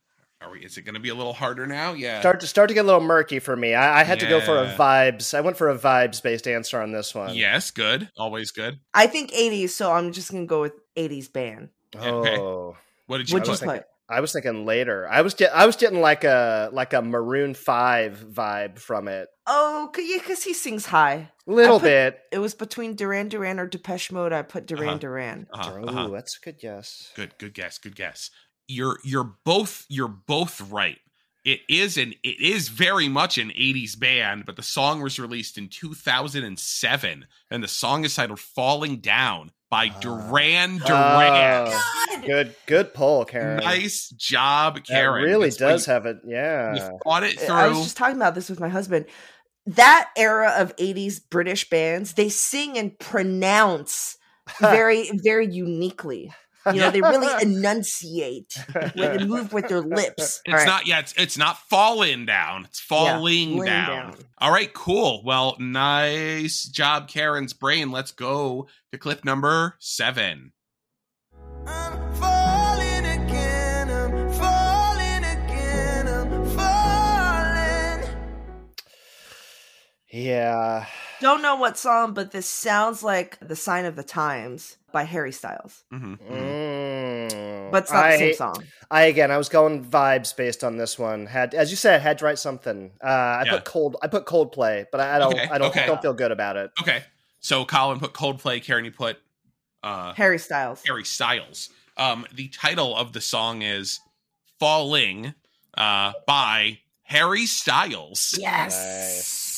Are we? Is it gonna be a little harder now? Yeah. start to start to get a little murky for me i, I had to go for a vibes i went for a vibes based answer on this one Yes. Good. Always good. I think 80s, so I'm just gonna go with 80s band. Okay. oh What did you What'd you put? thinking- put? I was thinking later. I was get, I was getting like a like a Maroon Five vibe from it, Oh, c- yeah, because he sings high. little put- bit. It was between Duran Duran or Depeche Mode. I put Duran Uh-huh. Duran. Uh-huh, Ooh, uh-huh. that's a good guess. Good, good guess, good guess. You're you're both you're both right. It is an it is very much an 80s band, but the song was released in 2007 and the song is titled Falling Down by Ah. Duran Duran. Oh, good, good pull, Karen. nice job, That Karen. really That's why does have it. Yeah. you thought it I was just talking about this with my husband. That era of 80s British bands, they sing and pronounce <laughs> very, very uniquely. You know, they really <laughs> enunciate when they move with their lips. It's All right. not yeah, it's, it's not falling down. It's falling laying down. down. All right, cool. Well, nice job, Karen's brain. Let's go to clip number seven. I'm falling again, I'm falling again, I'm falling. Yeah. Don't know what song, but this sounds like The Sign of the Times by Harry Styles. hmm Mm. But it's not I, the same song. I again, I was going vibes based on this one. Had, as you said, had to write something. Uh, I Yeah. put cold. I put Coldplay, but I, I don't. Okay, I don't. okay. Don't feel good about it. Okay. So Colin put Coldplay, Karen, you put uh, Harry Styles. Harry Styles. Um, the title of the song is "Falling" uh, by Harry Styles. Yes.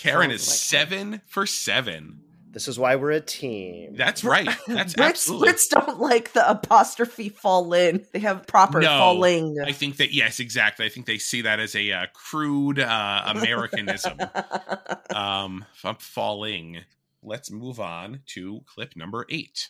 Karen is like seven for seven. This is why we're a team. That's right. <laughs> That's Brits, absolutely. Brits don't like the apostrophe fall in. They have proper No, falling. I think that yes, exactly. I think they see that as a uh, crude uh, Americanism. <laughs> um, I'm falling. Let's move on to clip number eight.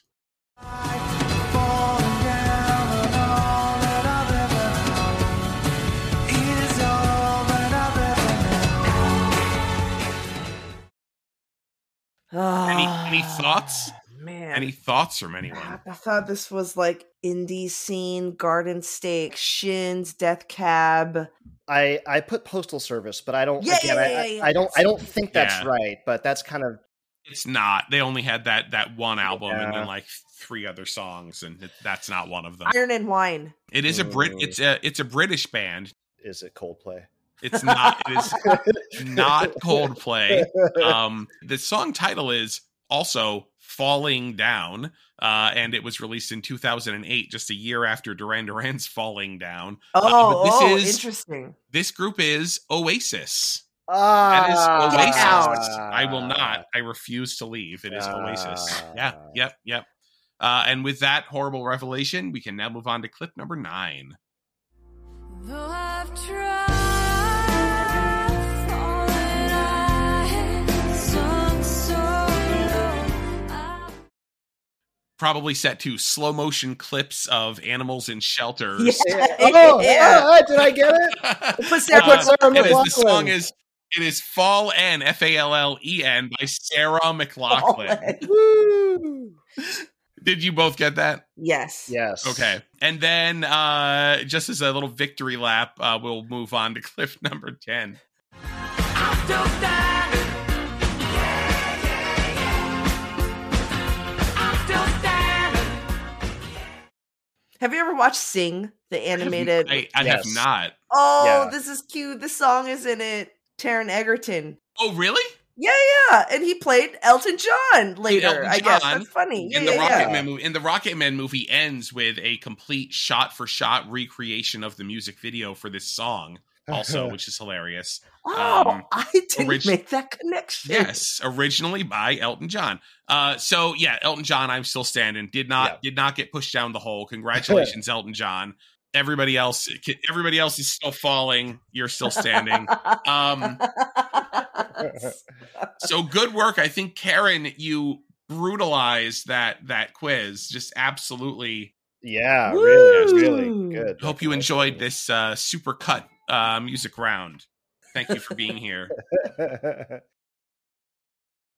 Any any Ah, thoughts? Man. Any thoughts from anyone? I thought this was like indie scene, Garden State, Shins, Death Cab. I I put postal service, but I don't. Yeah, again, yeah, I, yeah, I- yeah, I don't. I don't think that's Yeah. right. But that's kind of It's not. They only had that that one album and then like three other songs, and it, that's not one of them. Iron and Wine. It is a Brit. Mm. It's a it's a British band. is it Coldplay? It's not. It is <laughs> not Coldplay. Um, the song title is also "Falling Down," uh, and it was released in 2008, just a year after Duran Duran's <laughs> "Falling Down." Oh, Uh, this oh is- interesting. This group is Oasis. Ah, That is Oasis. out. I will not. I refuse to leave. It is Oasis. Yeah. Ah. Yep. Yep. Uh, and with that horrible revelation, we can now move on to clip number nine. Though I've tried Probably set to slow motion clips of animals in shelters. Yeah. <laughs> Oh, Yeah. ah, did I get it? <laughs> Put Sarah- put Sarah it is- the McLachlan. song is it is Fall N F A L L E N by Sarah McLachlan. Did you both get that? Yes. Yes. Okay. And then uh just as a little victory lap, uh we'll move on to <laughs> clip number 10. Have you ever watched Sing, the animated? I, I have Yes. not. oh, Yeah. this is cute. This song is in it. Taron Egerton. Oh, really? Yeah, yeah, and he played Elton John later. Elton I guess that's funny. Yeah, in the yeah, Rocket yeah. Man movie, in the Rocket Man movie ends with a complete shot for shot recreation of the music video for this song, also, <laughs> which is hilarious. Oh, Um, I didn't orig- make that connection. Yes, originally by Elton John. Uh, so yeah, Elton John, I'm still standing. Did not Yeah. did not get pushed down the hole. <laughs> Congratulations, Elton John. Everybody else, everybody else is still falling. You're still standing. Um, <laughs> so good work. I think Karen, you brutalized that that quiz. Just absolutely. Yeah, really, really good. Hope you enjoyed this uh, super cut uh, music round. Thank you for being here. <laughs> it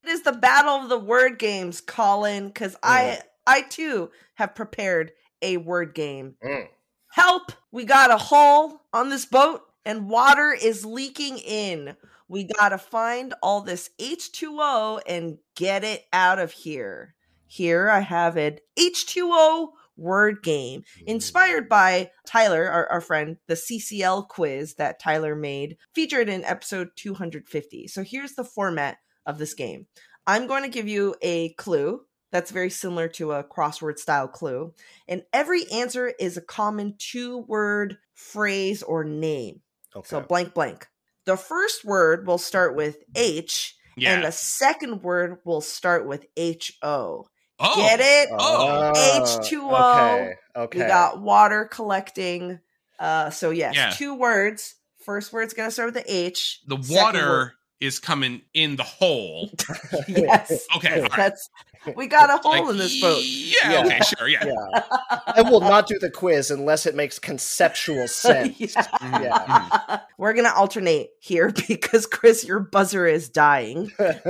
is the battle of the word games, Colin, because I I too have prepared a word game. Mm. Help! We got a hole on this boat and water is leaking in. We gotta find all this H2O and get it out of here. Here I have an H2O word game mm-hmm. inspired by Tyler, our, our friend, the CCL quiz that Tyler made, featured in episode 250. So here's the format of this game I'm going to give you a clue that's very similar to a crossword style clue, and every answer is a common two word phrase or name. Okay. So blank, blank. The first word will start with H, Yeah. and the second word will start with H O. oh, Get it? Oh. H2O. Okay. Okay. We got water collecting. Uh, so yes, Yeah. two words. First word's gonna start with the H. the water word- is coming in the hole. <laughs> yes. Okay, all right. That's we got a hole Like, in this boat. Yeah, Yeah. okay, sure, yeah. Yeah. I will not do the quiz unless it makes conceptual <laughs> sense. Yeah. Yeah. <laughs> We're gonna alternate here because Chris, your buzzer is dying. Uh, Okay.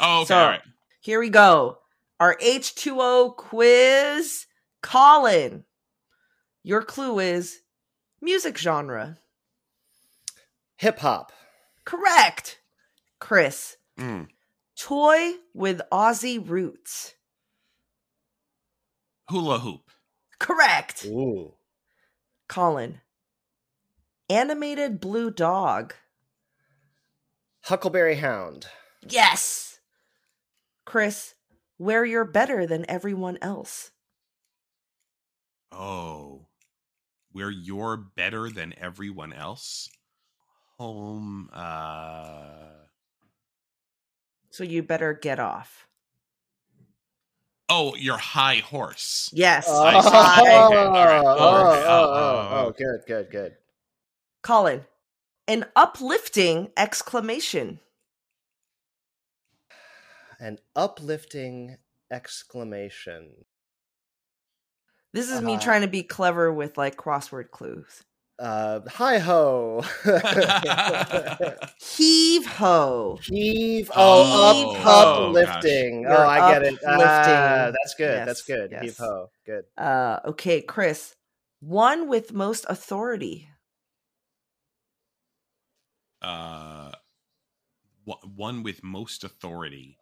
Oh, okay, so- all right. Here we go. Our H2O quiz. Colin, your clue is music genre. Hip hop. Correct. Chris, Mm. toy with Aussie roots. Hula hoop. Correct. Ooh. Colin, animated blue dog. Huckleberry Hound. Yes. Chris, where you're better than everyone else. Oh, where you're better than everyone else. Home. Uh. So you better get off. Oh, your high horse. Yes. Oh, I see. Hi. Okay, all right. oh, Oh, okay. oh, Oh, oh, oh, oh, good, good, good. Colin, an uplifting exclamation. An uplifting exclamation. This is me Uh, trying to be clever with like crossword clues. Uh, hi ho. <laughs> <laughs> Heave ho. Heave. Oh, Oh, up, oh, uplifting. gosh. Oh, I get it. Ah, uplifting. that's good. Yes, that's good. yes. Heave ho. Good. Uh, okay, Chris. One with most authority. Uh. One with most authority.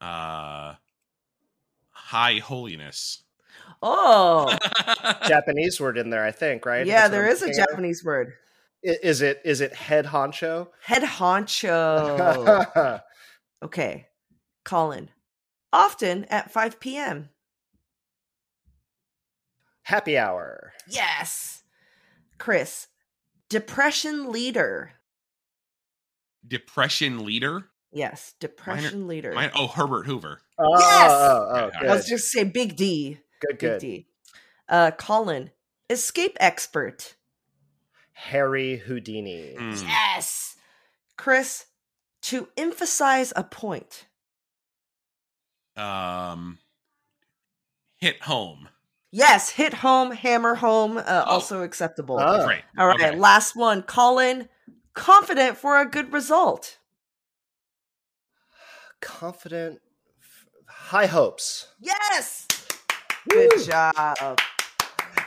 Uh. High holiness. Oh, <laughs> Japanese word in there, I think, right? yeah, That's what there I'm is a thinking of? Japanese word. Is it is it head honcho? Head honcho. <laughs> okay, Colin. Often at 5 p.m. Happy hour. Yes. Chris. Depression leader. Depression leader. Yes, depression leader. Mine, oh, Herbert Hoover. Oh, Yes! oh, oh, Okay. I was just say big D. good, Big good. D. Uh, Colin. Escape expert. Harry Houdini. Mm. Yes. Chris. To emphasize a point. Um. Hit home. Yes, hit home, hammer home, uh, Oh. also acceptable. Oh. Great. All right, Okay. last one. Colin, confident for a good result. Confident. High hopes. Yes. Good Woo! job.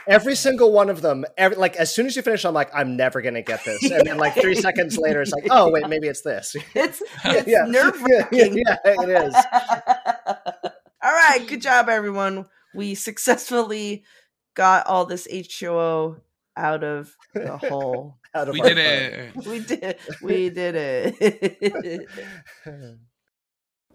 Every single one of them. Every like as soon as you finish, I'm like, I'm never gonna get this. And then like three <laughs> seconds later, it's like, oh wait, maybe it's this. <laughs> It's <laughs> it's yeah. nerve yeah, wracking. yeah, it is. all right, good job, everyone. We successfully got all this H2O out of the hole. Out of We our did it. We did. We did it.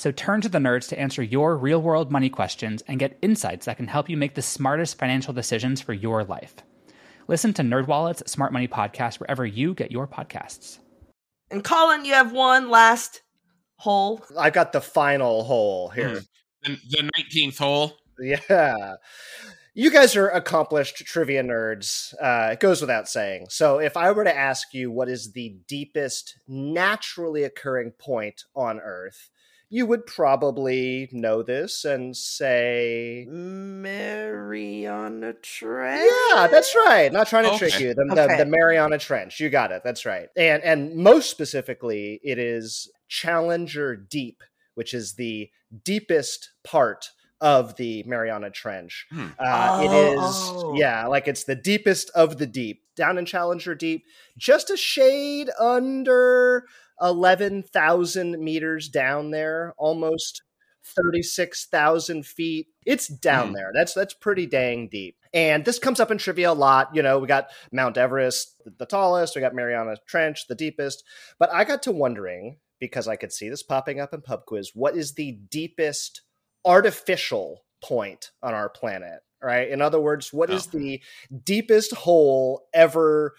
So turn to the nerds to answer your real world money questions and get insights that can help you make the smartest financial decisions for your life. Listen to NerdWallet's Smart Money Podcast wherever you get your podcasts. and Colin, you have one last hole. I've got the final hole here. The, the 19th hole. Yeah. You guys are accomplished trivia nerds. Uh, it goes without saying. So, if I were to ask you what is the deepest naturally occurring point on Earth, you would probably know this and say, Mariana Trench. "Yeah, that's right." Not trying to trick you. The, the, Okay. the Mariana Trench. You got it. That's right. And and most specifically, it is Challenger Deep, which is the deepest part of the Mariana Trench. Hmm. Uh, Oh. is, yeah, like it's the deepest of the deep. Down in Challenger Deep, just a shade under 11,000 meters down there, almost 36,000 feet. It's down Hmm. there. That's that's pretty dang deep. And this comes up in trivia a lot. You know, we got Mount Everest, the, tallest, we got Mariana Trench, the deepest. But I got to wondering, because I could see this popping up in pub quiz, what is the deepest artificial point on our planet? Right. In other words, what is Oh. the deepest hole ever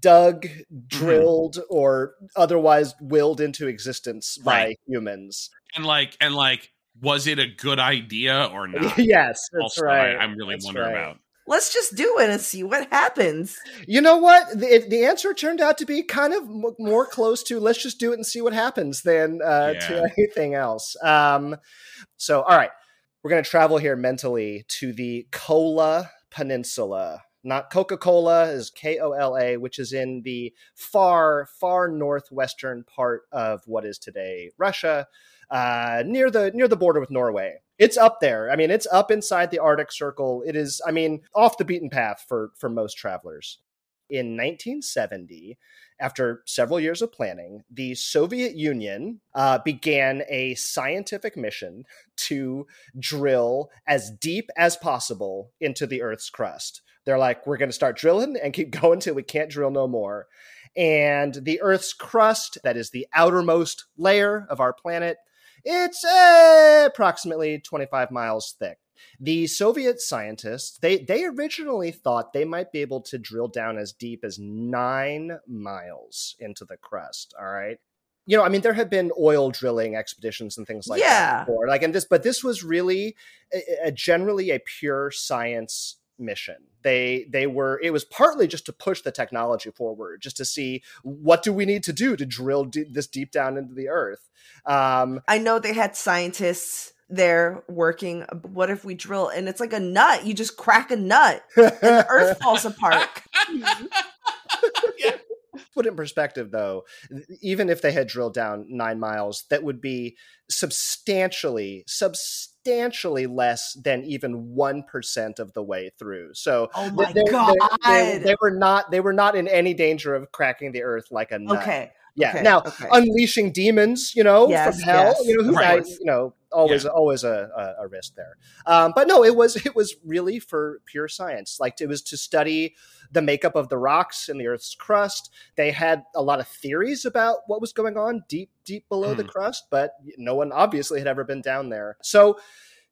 dug, drilled, or otherwise willed into existence by humans? And like, and like, was it a good idea or <laughs> not? yes, that's also, right. I, am really That's wondering right. about. Let's just do it and see what happens. You know what? The, the answer turned out to be kind of m- more close to let's just do it and see what happens than uh, Yeah. to <laughs> anything else. Um, so, all right, we're going to travel here mentally to the Kola Peninsula. Not Coca Cola, is K O L A, which is in the far, far northwestern part of what is today Russia, uh, near the near the border with Norway. It's up there. I mean, it's up inside the Arctic Circle. It is, I mean, off the beaten path for for most travelers. In 1970, after several years of planning, the Soviet Union uh, began a scientific mission to drill as deep as possible into the Earth's crust. They're like, we're going to start drilling and keep <laughs> going till we can't drill no more. And the Earth's crust, that is the outermost layer of our planet, it's uh, approximately 25 miles thick. The Soviet scientists, they, they originally thought they might be able to drill down as deep as nine miles into the crust. All right. You know, I mean, there have been oil drilling expeditions and things like Yeah. that before. Like, and this, but this was really a, a generally a pure science mission. They they were it was partly just to push the technology forward, just to see what do we need to do to drill d- this deep down into the earth. Um, I know they had scientists there working. What if we drill and it's like a nut? You just crack a nut and the earth <laughs> falls apart. <laughs> put it in perspective though even if they had drilled down nine miles that would be substantially substantially less than even 1% of the way through so Oh my they, they- god. they- they were not they were not in any danger of cracking the earth like a nut okay. Yeah okay, now okay. unleashing demons you know Yes, from hell yes, you know who Right. You know always always a, a, risk there um, but no it was it was really for pure science like it was to study the makeup of the rocks in the earth's crust they had a lot of theories about what was going on deep deep below the Hmm. crust but no one obviously had ever been down there so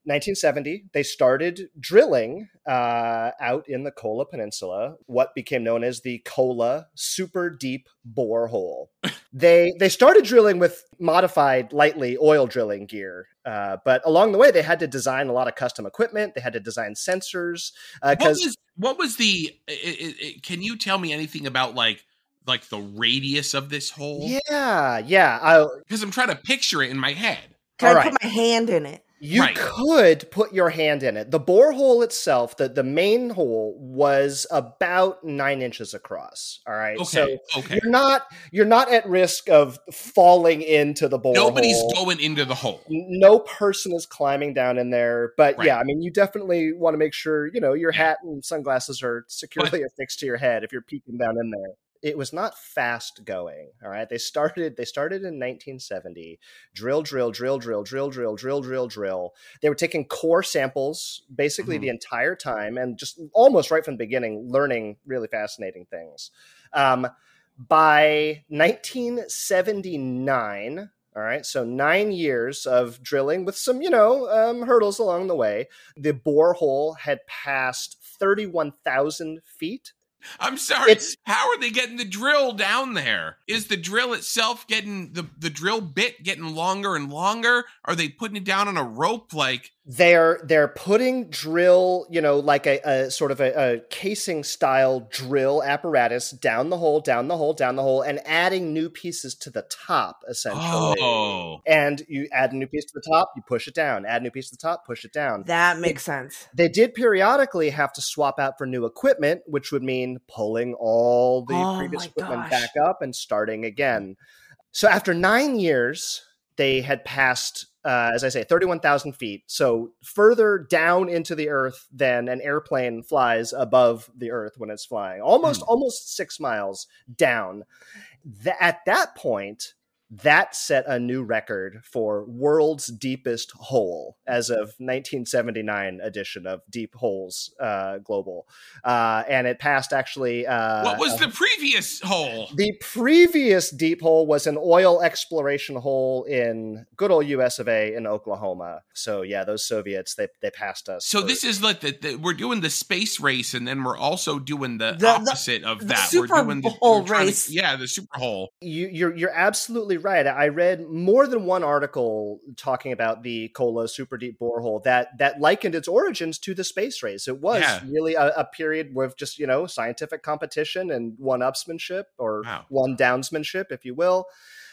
1970, they started drilling uh, out in the Kola Peninsula, what became known as the Kola Super Deep Borehole. they they started drilling with modified, lightly oil drilling gear, uh, but along the way they had to design a lot of custom equipment. They had to design sensors what was what was the? i i i can you tell me anything about like like the radius of this hole? yeah, yeah. Because I'm trying to picture it in my head. Can I All right. put my hand in it? You Right. could put your hand in it. The borehole itself, the, the main hole, was about nine inches across. All right. Okay. So okay. you're not you're not at risk of falling into the borehole. Nobody's going into the hole. no person is climbing down in there. But Right. yeah, I mean you definitely want to make sure, you know, your hat and sunglasses are securely <laughs> affixed to your head if you're peeking down in there. It was not fast going. All right. They started they started in 1970. Drill, drill, drill, drill, drill, drill, drill, drill, drill. They were taking core samples basically Mhm. the entire time and just almost right from the beginning, learning really fascinating things. Um, by 1979, all right, so nine years of drilling with some, you know, um, hurdles along the way. The borehole had passed 31,000 feet. I'm sorry. It's- How are they getting the drill down there? Is the drill itself getting the the drill bit getting longer and longer? Are they putting it down on a rope? Like They're they're putting drill, you know, like a, a sort of a, a casing style drill apparatus down the hole, down the hole, down the hole, and adding new pieces to the top, essentially. oh, And you add a new piece to the top, you push it down. Add a new piece to the top, push it down. That makes sense. They did periodically have to swap out for new equipment, which would mean pulling all the Oh previous equipment gosh. back up and starting again. So after nine years, they had passed, uh, as I say, 31,000 feet. So further down into the earth than an airplane flies above the earth when it's flying, almost, almost six miles down. Th- at that point, that set a new record for world's deepest hole as of 1979 edition of Deep Holes uh, Global, uh, and it passed actually. Uh, what was the previous hole? the previous deep hole was an oil exploration hole in good old US of A in Oklahoma. So yeah, those Soviets they they passed us. So for- this is like the, the we're doing the space race, and then we're also doing the, The- opposite of that. We're doing the Bowl we're to- race. yeah, the Super Hole. you, you're you're absolutely actually right. I read more than one article talking about the Kola super deep borehole that that likened its origins to the space race. It was Yeah. really a, a period with just you know scientific competition and one upsmanship or Wow. one downsmanship, if you will.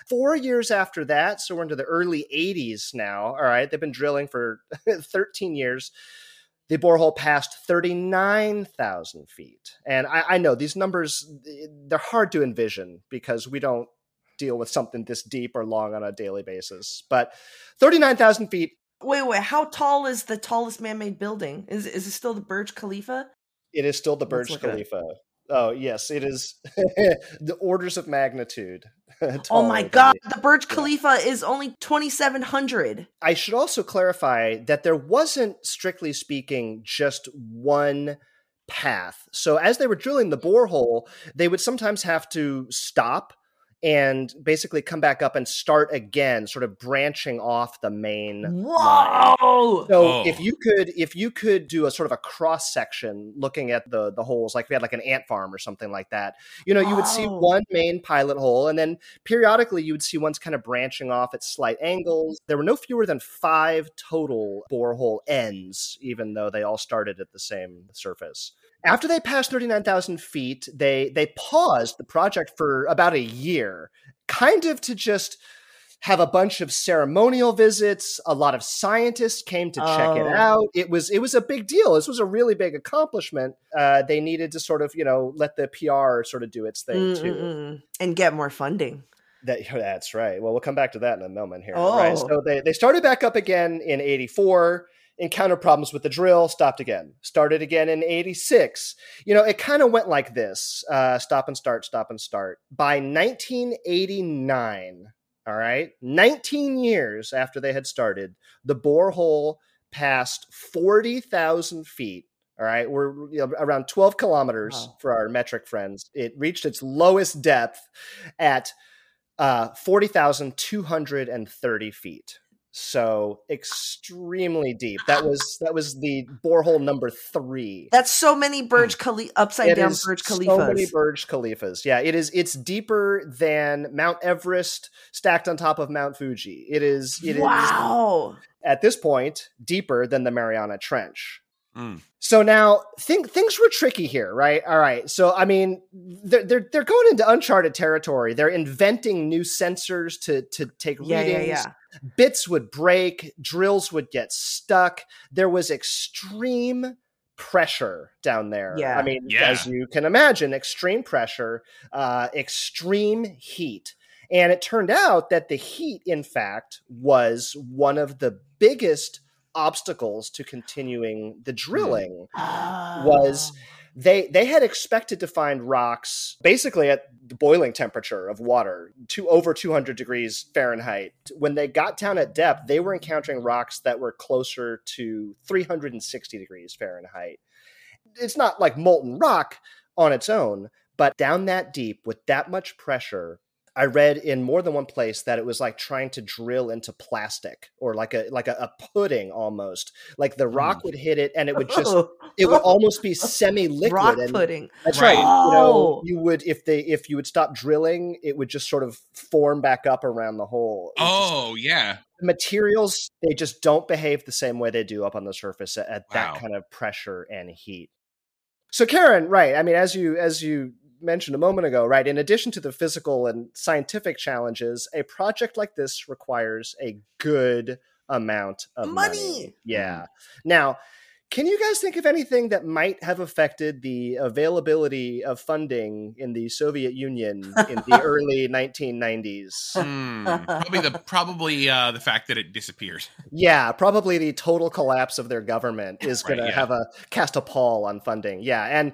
Four years after that, so we're into the early 80s now. All right, they've been drilling for <laughs> 13 years. The borehole passed 39,000 feet. And I, I know these numbers, they're hard to envision because we don't deal with something this deep or long on a daily basis. But 39,000 feet, Wait, wait. How tall is the tallest man-made building? Is is it still the Burj Khalifa? it is still the Burj look it up. Khalifa. Oh, yes, it is <laughs> the orders of magnitude. <laughs> Oh my god, the- Burj Khalifa is only 2700. I should also clarify that there wasn't, strictly speaking, just one path. So as they were drilling the borehole, they would sometimes have to stop and basically come back up and start again, sort of branching off the main line. Whoa! So Oh. if you could if you could do a sort of a cross section looking at the the holes, like if we had like an ant farm or something like that, you know, you would see one main pilot hole, and then periodically you would see ones kind of branching off at slight angles. There were no fewer than five total borehole ends, even though they all started at the same surface. After they passed 39,000 feet, they they paused the project for about a year, kind of to just have a bunch of ceremonial visits. A lot of scientists came to check it Oh. out. It was it was a big deal. This was a really big accomplishment. Uh, they needed to sort of you know let the PR sort of do its thing mm, too. Mm-mm-mm. And get more funding. That <laughs> that's right. Well, we'll come back to that in a moment here. Right. Oh. So they they started back up again in '84. Encountered problems with the drill, stopped again. Started again in '86. You know, it kind of went like this: uh, stop and start, stop and start. By 1989, all right, 19 years after they had started, the borehole passed 40,000 feet. All right, we're you know, around 12 kilometers Wow. for our metric friends. It reached its lowest depth at uh, 40,230 feet. So extremely deep. That was that was the borehole number three. That's so many Burj Khalifa upside It down is Burj So many Burj Khalifas. Yeah, it is. It's deeper than Mount Everest stacked on top of Mount Fuji. It is. It is wow. at this point deeper than the Mariana Trench. Mm. So now think things were tricky here, right? All right. So I mean, they're they're, they're going into uncharted territory. They're inventing new sensors to to take Yeah, yeah, yeah. Bits would break, drills would get stuck. There was extreme pressure down there. Yeah. I mean, Yeah. as you can imagine, extreme pressure, uh, extreme heat. And it turned out that the heat, in fact, was one of the biggest obstacles to continuing the drilling was Oh. They they had expected to find rocks basically at the boiling temperature of water to over 200 degrees fahrenheit. When they got down at depth they were encountering rocks that were closer to 360 degrees fahrenheit. It's not like molten rock on its own but down that deep with that much pressure I read in more than one place that it was like trying to drill into plastic or like a like a, a pudding almost. Like the rock mm. would hit it and it would just <laughs> it would almost be semi-liquid rock and pudding. that's right. You Oh. know, you would if they if you would stop drilling, it would just sort of form back up around the hole. It just- Oh yeah. materials they just don't behave the same way they do up on the surface at, at Wow. that kind of pressure and heat. So Karen, right? I mean, as you as you mentioned a moment ago, right? In addition to the physical and scientific challenges, a project like this requires a good amount of money. Money! Yeah. Now, can you guys think of anything that might have affected the availability of funding in the Soviet Union in the <laughs> early 1990s? Hmm. Probably the probably uh, the fact that it disappeared. Yeah, probably the total collapse of their government is Right, going to yeah. have a cast a pall on funding. Yeah, and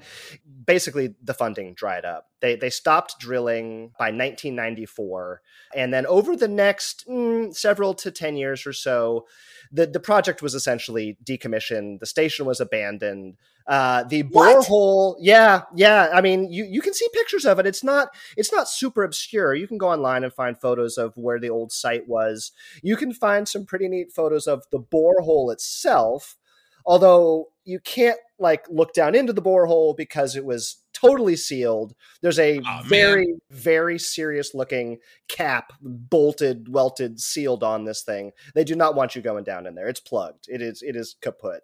basically the funding dried up. They they stopped drilling by 1994, and then over the next mm, several to ten years or so, the the project was essentially decommissioned. The station was abandoned. Uh, the What? borehole, yeah, yeah. I mean, you you can see pictures of it. It's not it's not super obscure. You can go online and find photos of where the old site was you can find some pretty neat photos of the borehole itself although you can't like look down into the borehole because it was totally sealed. There's a Aw, very, very serious looking cap, bolted, welted, sealed on this thing. They do not want you going down in there. It's plugged. It is. It is kaput.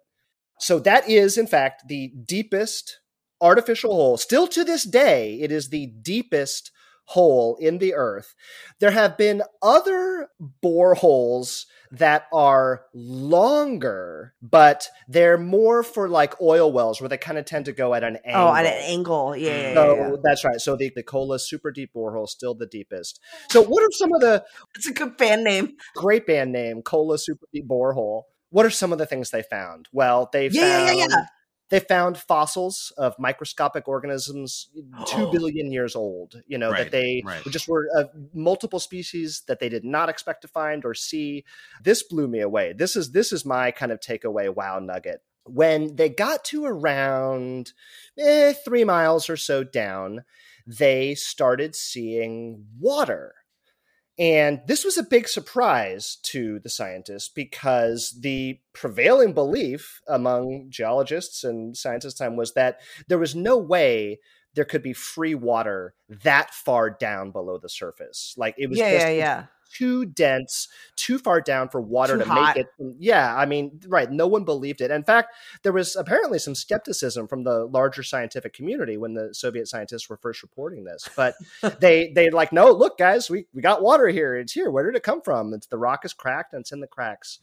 So that is, in fact, the deepest artificial hole. Still to this day, it is the deepest hole in the earth. There have been other boreholes that are longer, but they're more for like oil wells where they kind of tend to go at an angle. Oh, at an angle. Yeah, yeah, mm. yeah, yeah. that's right. So the, the Kola super deep borehole still the deepest. So what are some of the It's a good band name. great band name, Kola super deep borehole? What are some of the things they found? Well, they Yeah, yeah, yeah, yeah. They found fossils of microscopic organisms <gasps> two billion years old. You know Right, that they right. just were uh, multiple species that they did not expect to find or see. This blew me away. This is this is my kind of takeaway. Wow, nugget. When they got to around eh, three miles or so down, they started seeing water. And this was a big surprise to the scientists because the prevailing belief among geologists and scientists at the time was that there was no way there could be free water that far down below the surface. Like it was Yeah, just yeah, yeah. Too dense, too far down for water Too to hot. make it. Yeah, I mean, right. No one believed it. In fact, there was apparently some skepticism from the larger scientific community when the Soviet scientists were first reporting this. But <laughs> they they like, no, look, guys, we we got water here. It's here. Where did it come from? It's the rock is cracked and it's in the cracks.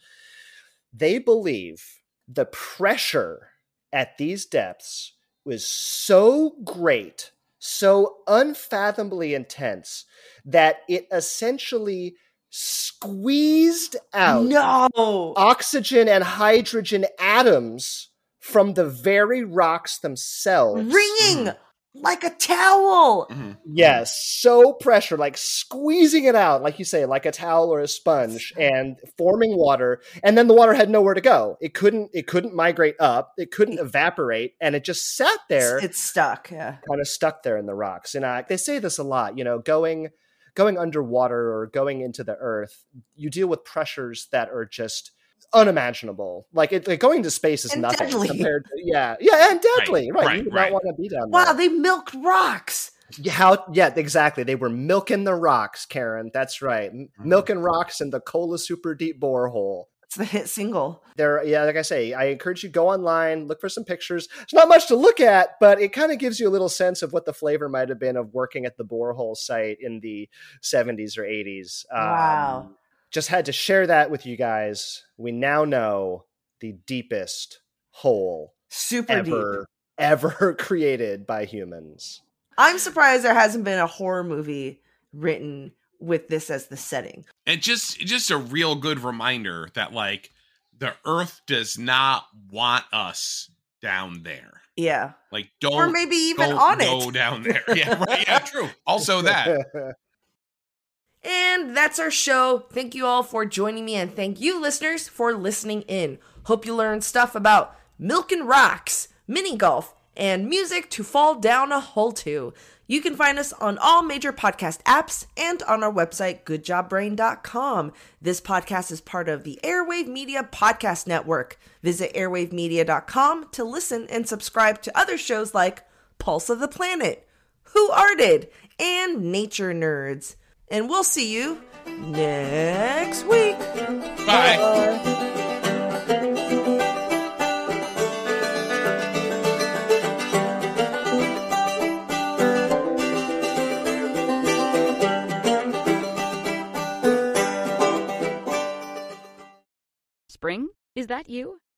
They believe the pressure at these depths was so great, so unfathomably intense that it essentially squeezed out No. oxygen and hydrogen atoms from the very rocks themselves. Ringing mm. Like a towel. Mhm. Yes, so pressure, like squeezing it out, like you say, like a towel or a sponge, and forming water. And then the water had nowhere to go. It couldn't. It couldn't migrate up. It couldn't evaporate, and it just sat there, It's stuck. Yeah. kind of stuck there in the rocks. And uh, they say this a lot. You know, going going underwater or going into the earth, you deal with pressures that are just unimaginable. Like, it, like going to space is And nothing deadly. compared to yeah, yeah, and deadly. Right, right, you would right. not want to be down there. Wow, they milked rocks. Yeah, How? Yeah, exactly. They were milking the rocks, Karen. That's right, Mm-hmm. milking rocks in the Kola Super Deep Borehole. It's the hit single. There, yeah, like I say, I encourage you to go online, look for some pictures. There's not much to look at, but it kind of gives you a little sense of what the flavor might have been of working at the borehole site in the 70s or 80s. Um, Wow. Just had to share that with you guys. We now know the deepest hole Super deep. ever <laughs> ever created by humans. I'm surprised there hasn't been a horror movie written with this as the setting. And just just a real good reminder that like the earth does not want us down there. Yeah. Like don't Or maybe even don't on go it. down there. <laughs> Yeah, right. Yeah, true. Also that. <laughs> And that's our show. Thank you all for joining me, and thank you, listeners, for listening in. Hope you learned stuff about milk and rocks, mini golf, and music to fall down a hole to. You can find us on all major podcast apps and on our website, goodjobbrain.com. This podcast is part of the Airwave Media Podcast Network. Visit airwavemedia.com to listen and subscribe to other shows like Pulse of the Planet, Who Arted, and Nature Nerds. And we'll see you next week. Bye. Spring? Is that you?